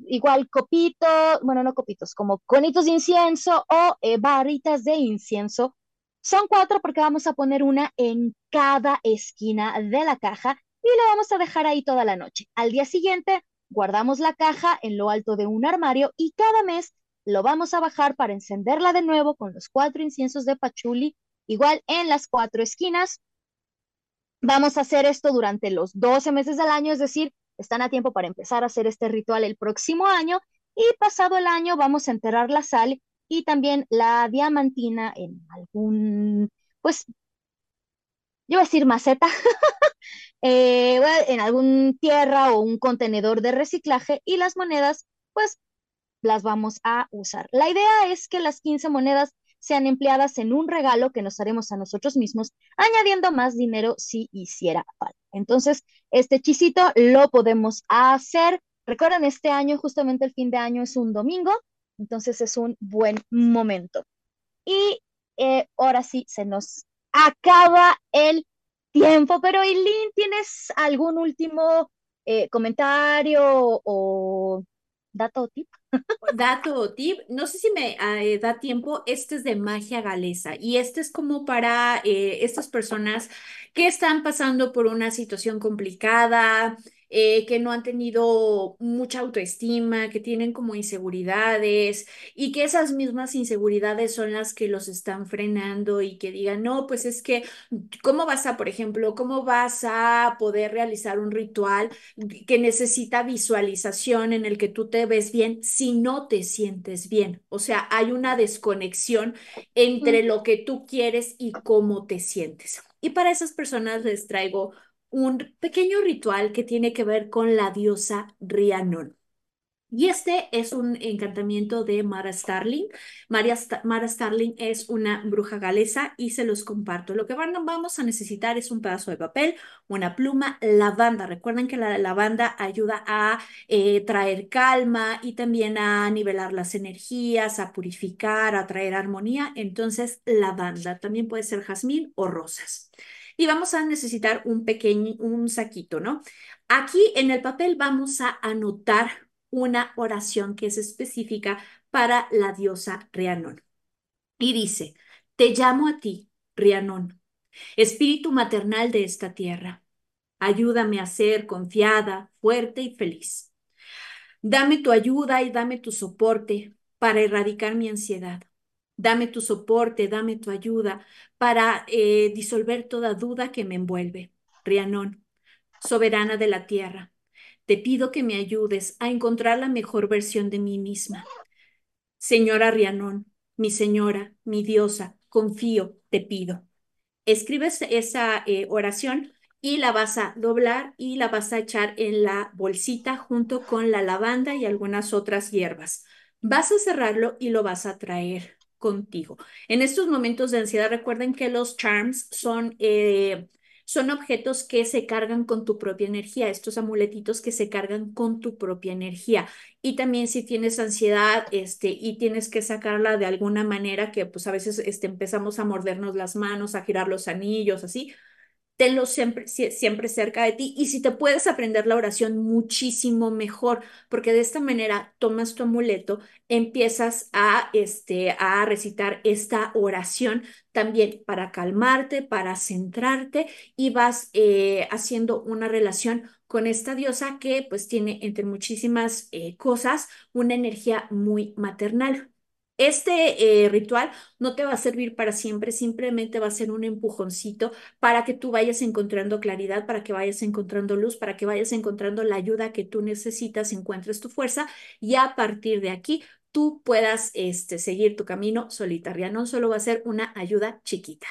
igual copitos, bueno, no copitos, como conitos de incienso o eh, barritas de incienso. Son cuatro porque vamos a poner una en cada esquina de la caja y la vamos a dejar ahí toda la noche. Al día siguiente, guardamos la caja en lo alto de un armario y cada mes lo vamos a bajar para encenderla de nuevo con los cuatro inciensos de pachuli, igual en las cuatro esquinas. Vamos a hacer esto durante los 12 meses del año, es decir, están a tiempo para empezar a hacer este ritual el próximo año y pasado el año vamos a enterrar la sal y también la diamantina en algún, pues, yo voy a decir maceta, eh, en algún tierra o un contenedor de reciclaje y las monedas, pues, las vamos a usar. La idea es que las 15 monedas sean empleadas en un regalo que nos haremos a nosotros mismos, añadiendo más dinero si hiciera falta. Entonces, este hechicito lo podemos hacer. Recuerden, este año, justamente el fin de año es un domingo, entonces es un buen momento. Y eh, ahora sí, se nos acaba el tiempo, pero Eileen, ¿tienes algún último eh, comentario o dato o tip? Dato o tip, no sé si me eh, da tiempo, este es de magia galesa y este es como para eh, estas personas que están pasando por una situación complicada, eh, que no han tenido mucha autoestima, que tienen como inseguridades y que esas mismas inseguridades son las que los están frenando y que digan, no, pues es que, ¿cómo vas a, por ejemplo, cómo vas a poder realizar un ritual que necesita visualización en el que tú te ves bien si no te sientes bien? O sea, hay una desconexión entre lo que tú quieres y cómo te sientes. Y para esas personas les traigo un pequeño ritual que tiene que ver con la diosa Rhiannon. Y este es un encantamiento de Mara Starling. Mara Starling es una bruja galesa y se los comparto. Lo que vamos a necesitar es un pedazo de papel, una pluma, lavanda. Recuerden que la lavanda ayuda a eh, traer calma y también a nivelar las energías, a purificar, a traer armonía. Entonces, lavanda también puede ser jazmín o rosas y vamos a necesitar un pequeño, un saquito, ¿no? Aquí en el papel vamos a anotar una oración que es específica para la diosa Rianón. Y dice, te llamo a ti, Rianón, espíritu maternal de esta tierra. Ayúdame a ser confiada, fuerte y feliz. Dame tu ayuda y dame tu soporte para erradicar mi ansiedad. Dame tu soporte, dame tu ayuda para eh, disolver toda duda que me envuelve. Rianón, soberana de la tierra, te pido que me ayudes a encontrar la mejor versión de mí misma. Señora Rianón, mi señora, mi diosa, confío, te pido. Escribes esa eh, oración y la vas a doblar y la vas a echar en la bolsita junto con la lavanda y algunas otras hierbas. Vas a cerrarlo y lo vas a traer contigo. En estos momentos de ansiedad, recuerden que los charms son, eh, son objetos que se cargan con tu propia energía, estos amuletitos que se cargan con tu propia energía. Y también si tienes ansiedad este, y tienes que sacarla de alguna manera, que pues a veces este, empezamos a mordernos las manos, a girar los anillos, así, tenlo siempre, siempre cerca de ti y si te puedes aprender la oración muchísimo mejor, porque de esta manera tomas tu amuleto, empiezas a, este, a recitar esta oración también para calmarte, para centrarte y vas eh, haciendo una relación con esta diosa que pues tiene entre muchísimas eh, cosas una energía muy maternal. Este eh, ritual no te va a servir para siempre, simplemente va a ser un empujoncito para que tú vayas encontrando claridad, para que vayas encontrando luz, para que vayas encontrando la ayuda que tú necesitas, encuentres tu fuerza y a partir de aquí tú puedas este, seguir tu camino solitaria. No solo va a ser una ayuda chiquita.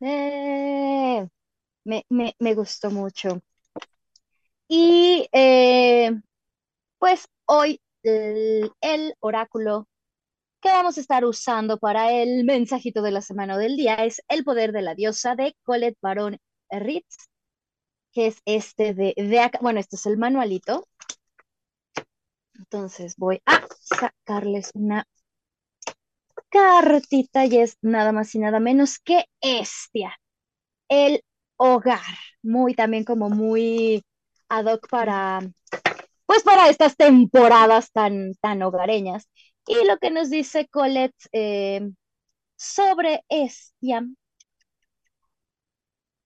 Eh, me, me, gustó mucho. Y eh, pues hoy el oráculo que vamos a estar usando para el mensajito de la semana del día es El poder de la diosa de Colette Baron Ritz, que es este de, de acá. Bueno, este es el manualito. Entonces voy a sacarles una cartita y es nada más y nada menos que Estia, el hogar. Muy también como muy ad hoc para, pues para estas temporadas tan, tan hogareñas. Y lo que nos dice Colette eh, sobre Estia.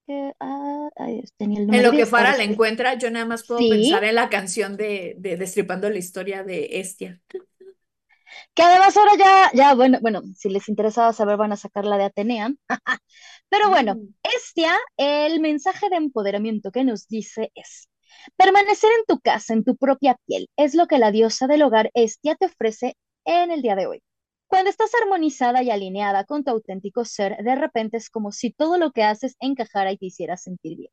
Ah, en lo que Farah la encuentra, yo nada más puedo pensar en la canción de, Destripando la historia de Estia. Que además ahora ya, ya, bueno, bueno, si les interesaba saber, van a sacarla de Atenea. Pero bueno, mm. Estia, el mensaje de empoderamiento que nos dice es, permanecer en tu casa, en tu propia piel, es lo que la diosa del hogar Estia te ofrece en el día de hoy. Cuando estás armonizada y alineada con tu auténtico ser, de repente es como si todo lo que haces encajara y te hiciera sentir bien.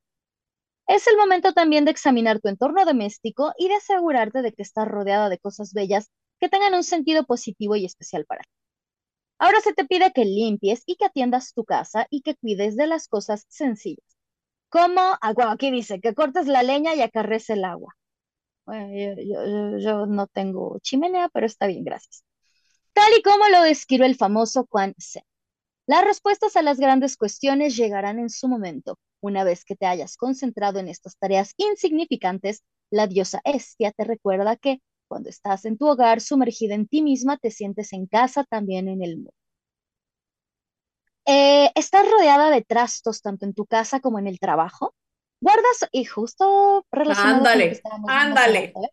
Es el momento también de examinar tu entorno doméstico y de asegurarte de que estás rodeada de cosas bellas que tengan un sentido positivo y especial para ti. Ahora se te pide que limpies y que atiendas tu casa y que cuides de las cosas sencillas. Como, ah, aquí dice, que cortes la leña y acarres el agua. Bueno, yo, no tengo chimenea, pero está bien, gracias. Tal y como lo describe el famoso Quan Sen. Las respuestas a las grandes cuestiones llegarán en su momento. Una vez que te hayas concentrado en estas tareas insignificantes, la diosa Estia te recuerda que cuando estás en tu hogar sumergida en ti misma, te sientes en casa también en el mundo. Eh, estás rodeada de trastos tanto en tu casa como en el trabajo. Guardas, y justo relacionado ándale, ándale, ¿eh?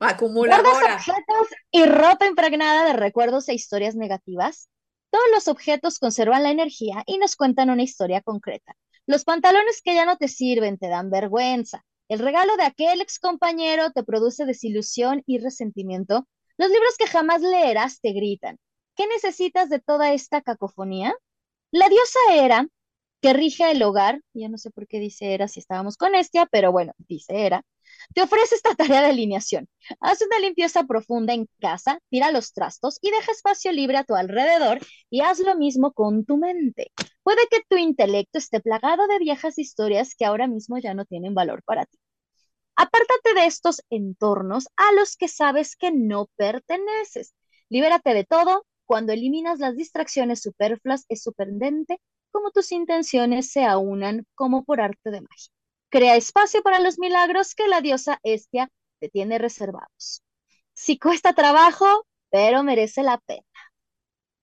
acumuladora. Guardas objetos y ropa impregnada de recuerdos e historias negativas. Todos los objetos conservan la energía y nos cuentan una historia concreta. Los pantalones que ya no te sirven te dan vergüenza. El regalo de aquel ex compañero te produce desilusión y resentimiento. Los libros que jamás leerás te gritan. ¿Qué necesitas de toda esta cacofonía? La diosa Era, que rige el hogar, ya no sé por qué dice Era si estábamos con Estia, pero bueno, dice Era, te ofrece esta tarea de alineación. Haz una limpieza profunda en casa, tira los trastos y deja espacio libre a tu alrededor y haz lo mismo con tu mente. Puede que tu intelecto esté plagado de viejas historias que ahora mismo ya no tienen valor para ti. Apártate de estos entornos a los que sabes que no perteneces. Libérate de todo. Cuando eliminas las distracciones superfluas, es sorprendente cómo tus intenciones se aunan como por arte de magia. Crea espacio para los milagros que la diosa Estia te tiene reservados. Si cuesta trabajo, pero merece la pena.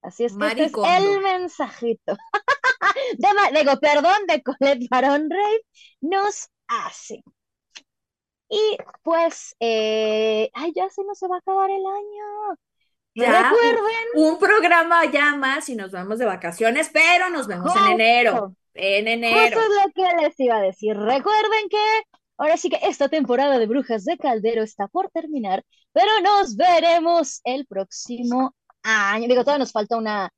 Así es que este es el mensajito. digo, perdón, de Colette Baron Rey nos hace. Y pues, eh, ay, ya se nos va a acabar el año. Recuerden. Un, programa ya más y nos vamos de vacaciones, pero nos vemos en enero. En enero. Eso es lo que les iba a decir. Recuerden que ahora sí que esta temporada de Brujas de Caldero está por terminar, pero nos veremos el próximo año. Digo, todavía nos falta una.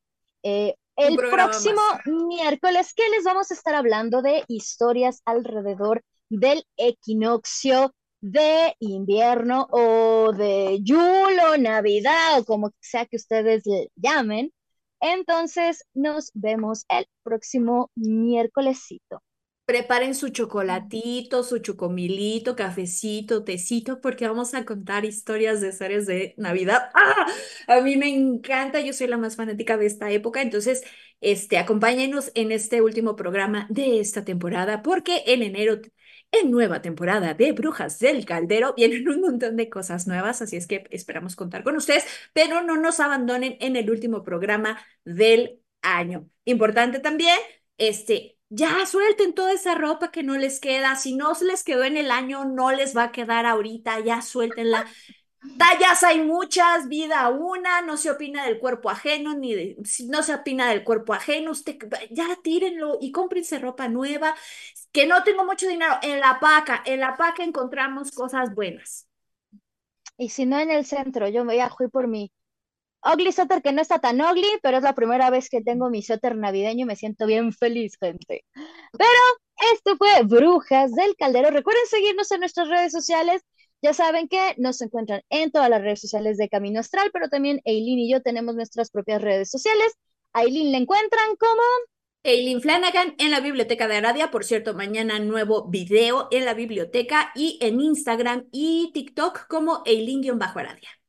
Eh, el próximo miércoles que les vamos a estar hablando de historias alrededor del equinoccio de invierno o de yulo, navidad o como sea que ustedes le llamen. Entonces nos vemos el próximo miércolesito. Preparen su chocolatito, su chocomilito, cafecito, tecito, porque vamos a contar historias de series de Navidad. ¡Ah! A mí me encanta, yo soy la más fanática de esta época, entonces, este, acompáñenos en este último programa de esta temporada, porque en enero en nueva temporada de Brujas del Caldero vienen un montón de cosas nuevas, así es que esperamos contar con ustedes, pero no nos abandonen en el último programa del año. Importante también, este, ya suelten toda esa ropa que no les queda, si no se les quedó en el año, no les va a quedar ahorita, ya suéltenla. Tallas hay muchas, vida una, no se opina del cuerpo ajeno, ni de, no se opina del cuerpo ajeno, usted ya tírenlo y cómprense ropa nueva, que no tengo mucho dinero, en la paca, en la paca encontramos cosas buenas. Y si no en el centro, yo me voy a jugar por mi ugly suéter que no está tan ugly, pero es la primera vez que tengo mi suéter navideño y me siento bien feliz, gente. Pero esto fue Brujas del Caldero. Recuerden seguirnos en nuestras redes sociales. Ya saben que nos encuentran en todas las redes sociales de Camino Astral, pero también Eileen y yo tenemos nuestras propias redes sociales. Aileen la encuentran como Eileen Flanagan en la Biblioteca de Aradia. Por cierto, mañana nuevo video en la biblioteca y en Instagram y TikTok como Eileen-Aradia.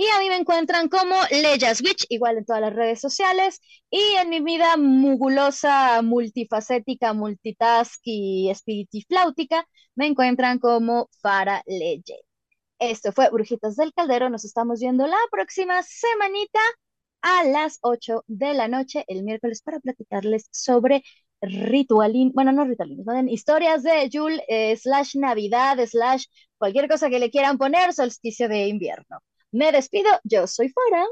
Y a mí me encuentran como Leia Switch, igual en todas las redes sociales. Y en mi vida mugulosa, multifacética, multitask y espiritifláutica, me encuentran como Fara Leye. Esto fue Brujitas del Caldero. Nos estamos viendo la próxima semanita a las 8 de la noche, el miércoles, para platicarles sobre ritualín, bueno, no ritualín, historias de Yule, eh, slash Navidad, slash cualquier cosa que le quieran poner, solsticio de invierno. Me despido, yo soy Fara.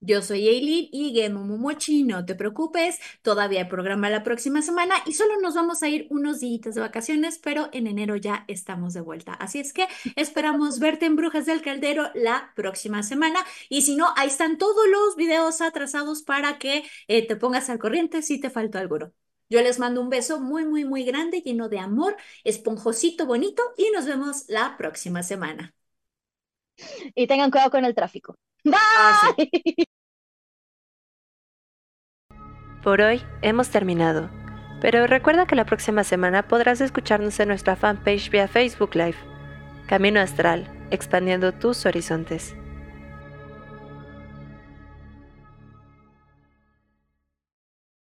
Yo soy Eileen y Gemo Momochi, no te preocupes, todavía hay programa la próxima semana y solo nos vamos a ir unos días de vacaciones, pero en enero ya estamos de vuelta. Así es que esperamos verte en Brujas del Caldero la próxima semana y si no, ahí están todos los videos atrasados para que eh, te pongas al corriente si te faltó alguno. Yo les mando un beso muy, muy, muy grande, lleno de amor, esponjosito, bonito y nos vemos la próxima semana. Y tengan cuidado con el tráfico. Ah, sí. Bye. Por hoy hemos terminado, pero recuerda que la próxima semana podrás escucharnos en nuestra fanpage vía Facebook Live. Camino Astral, expandiendo tus horizontes.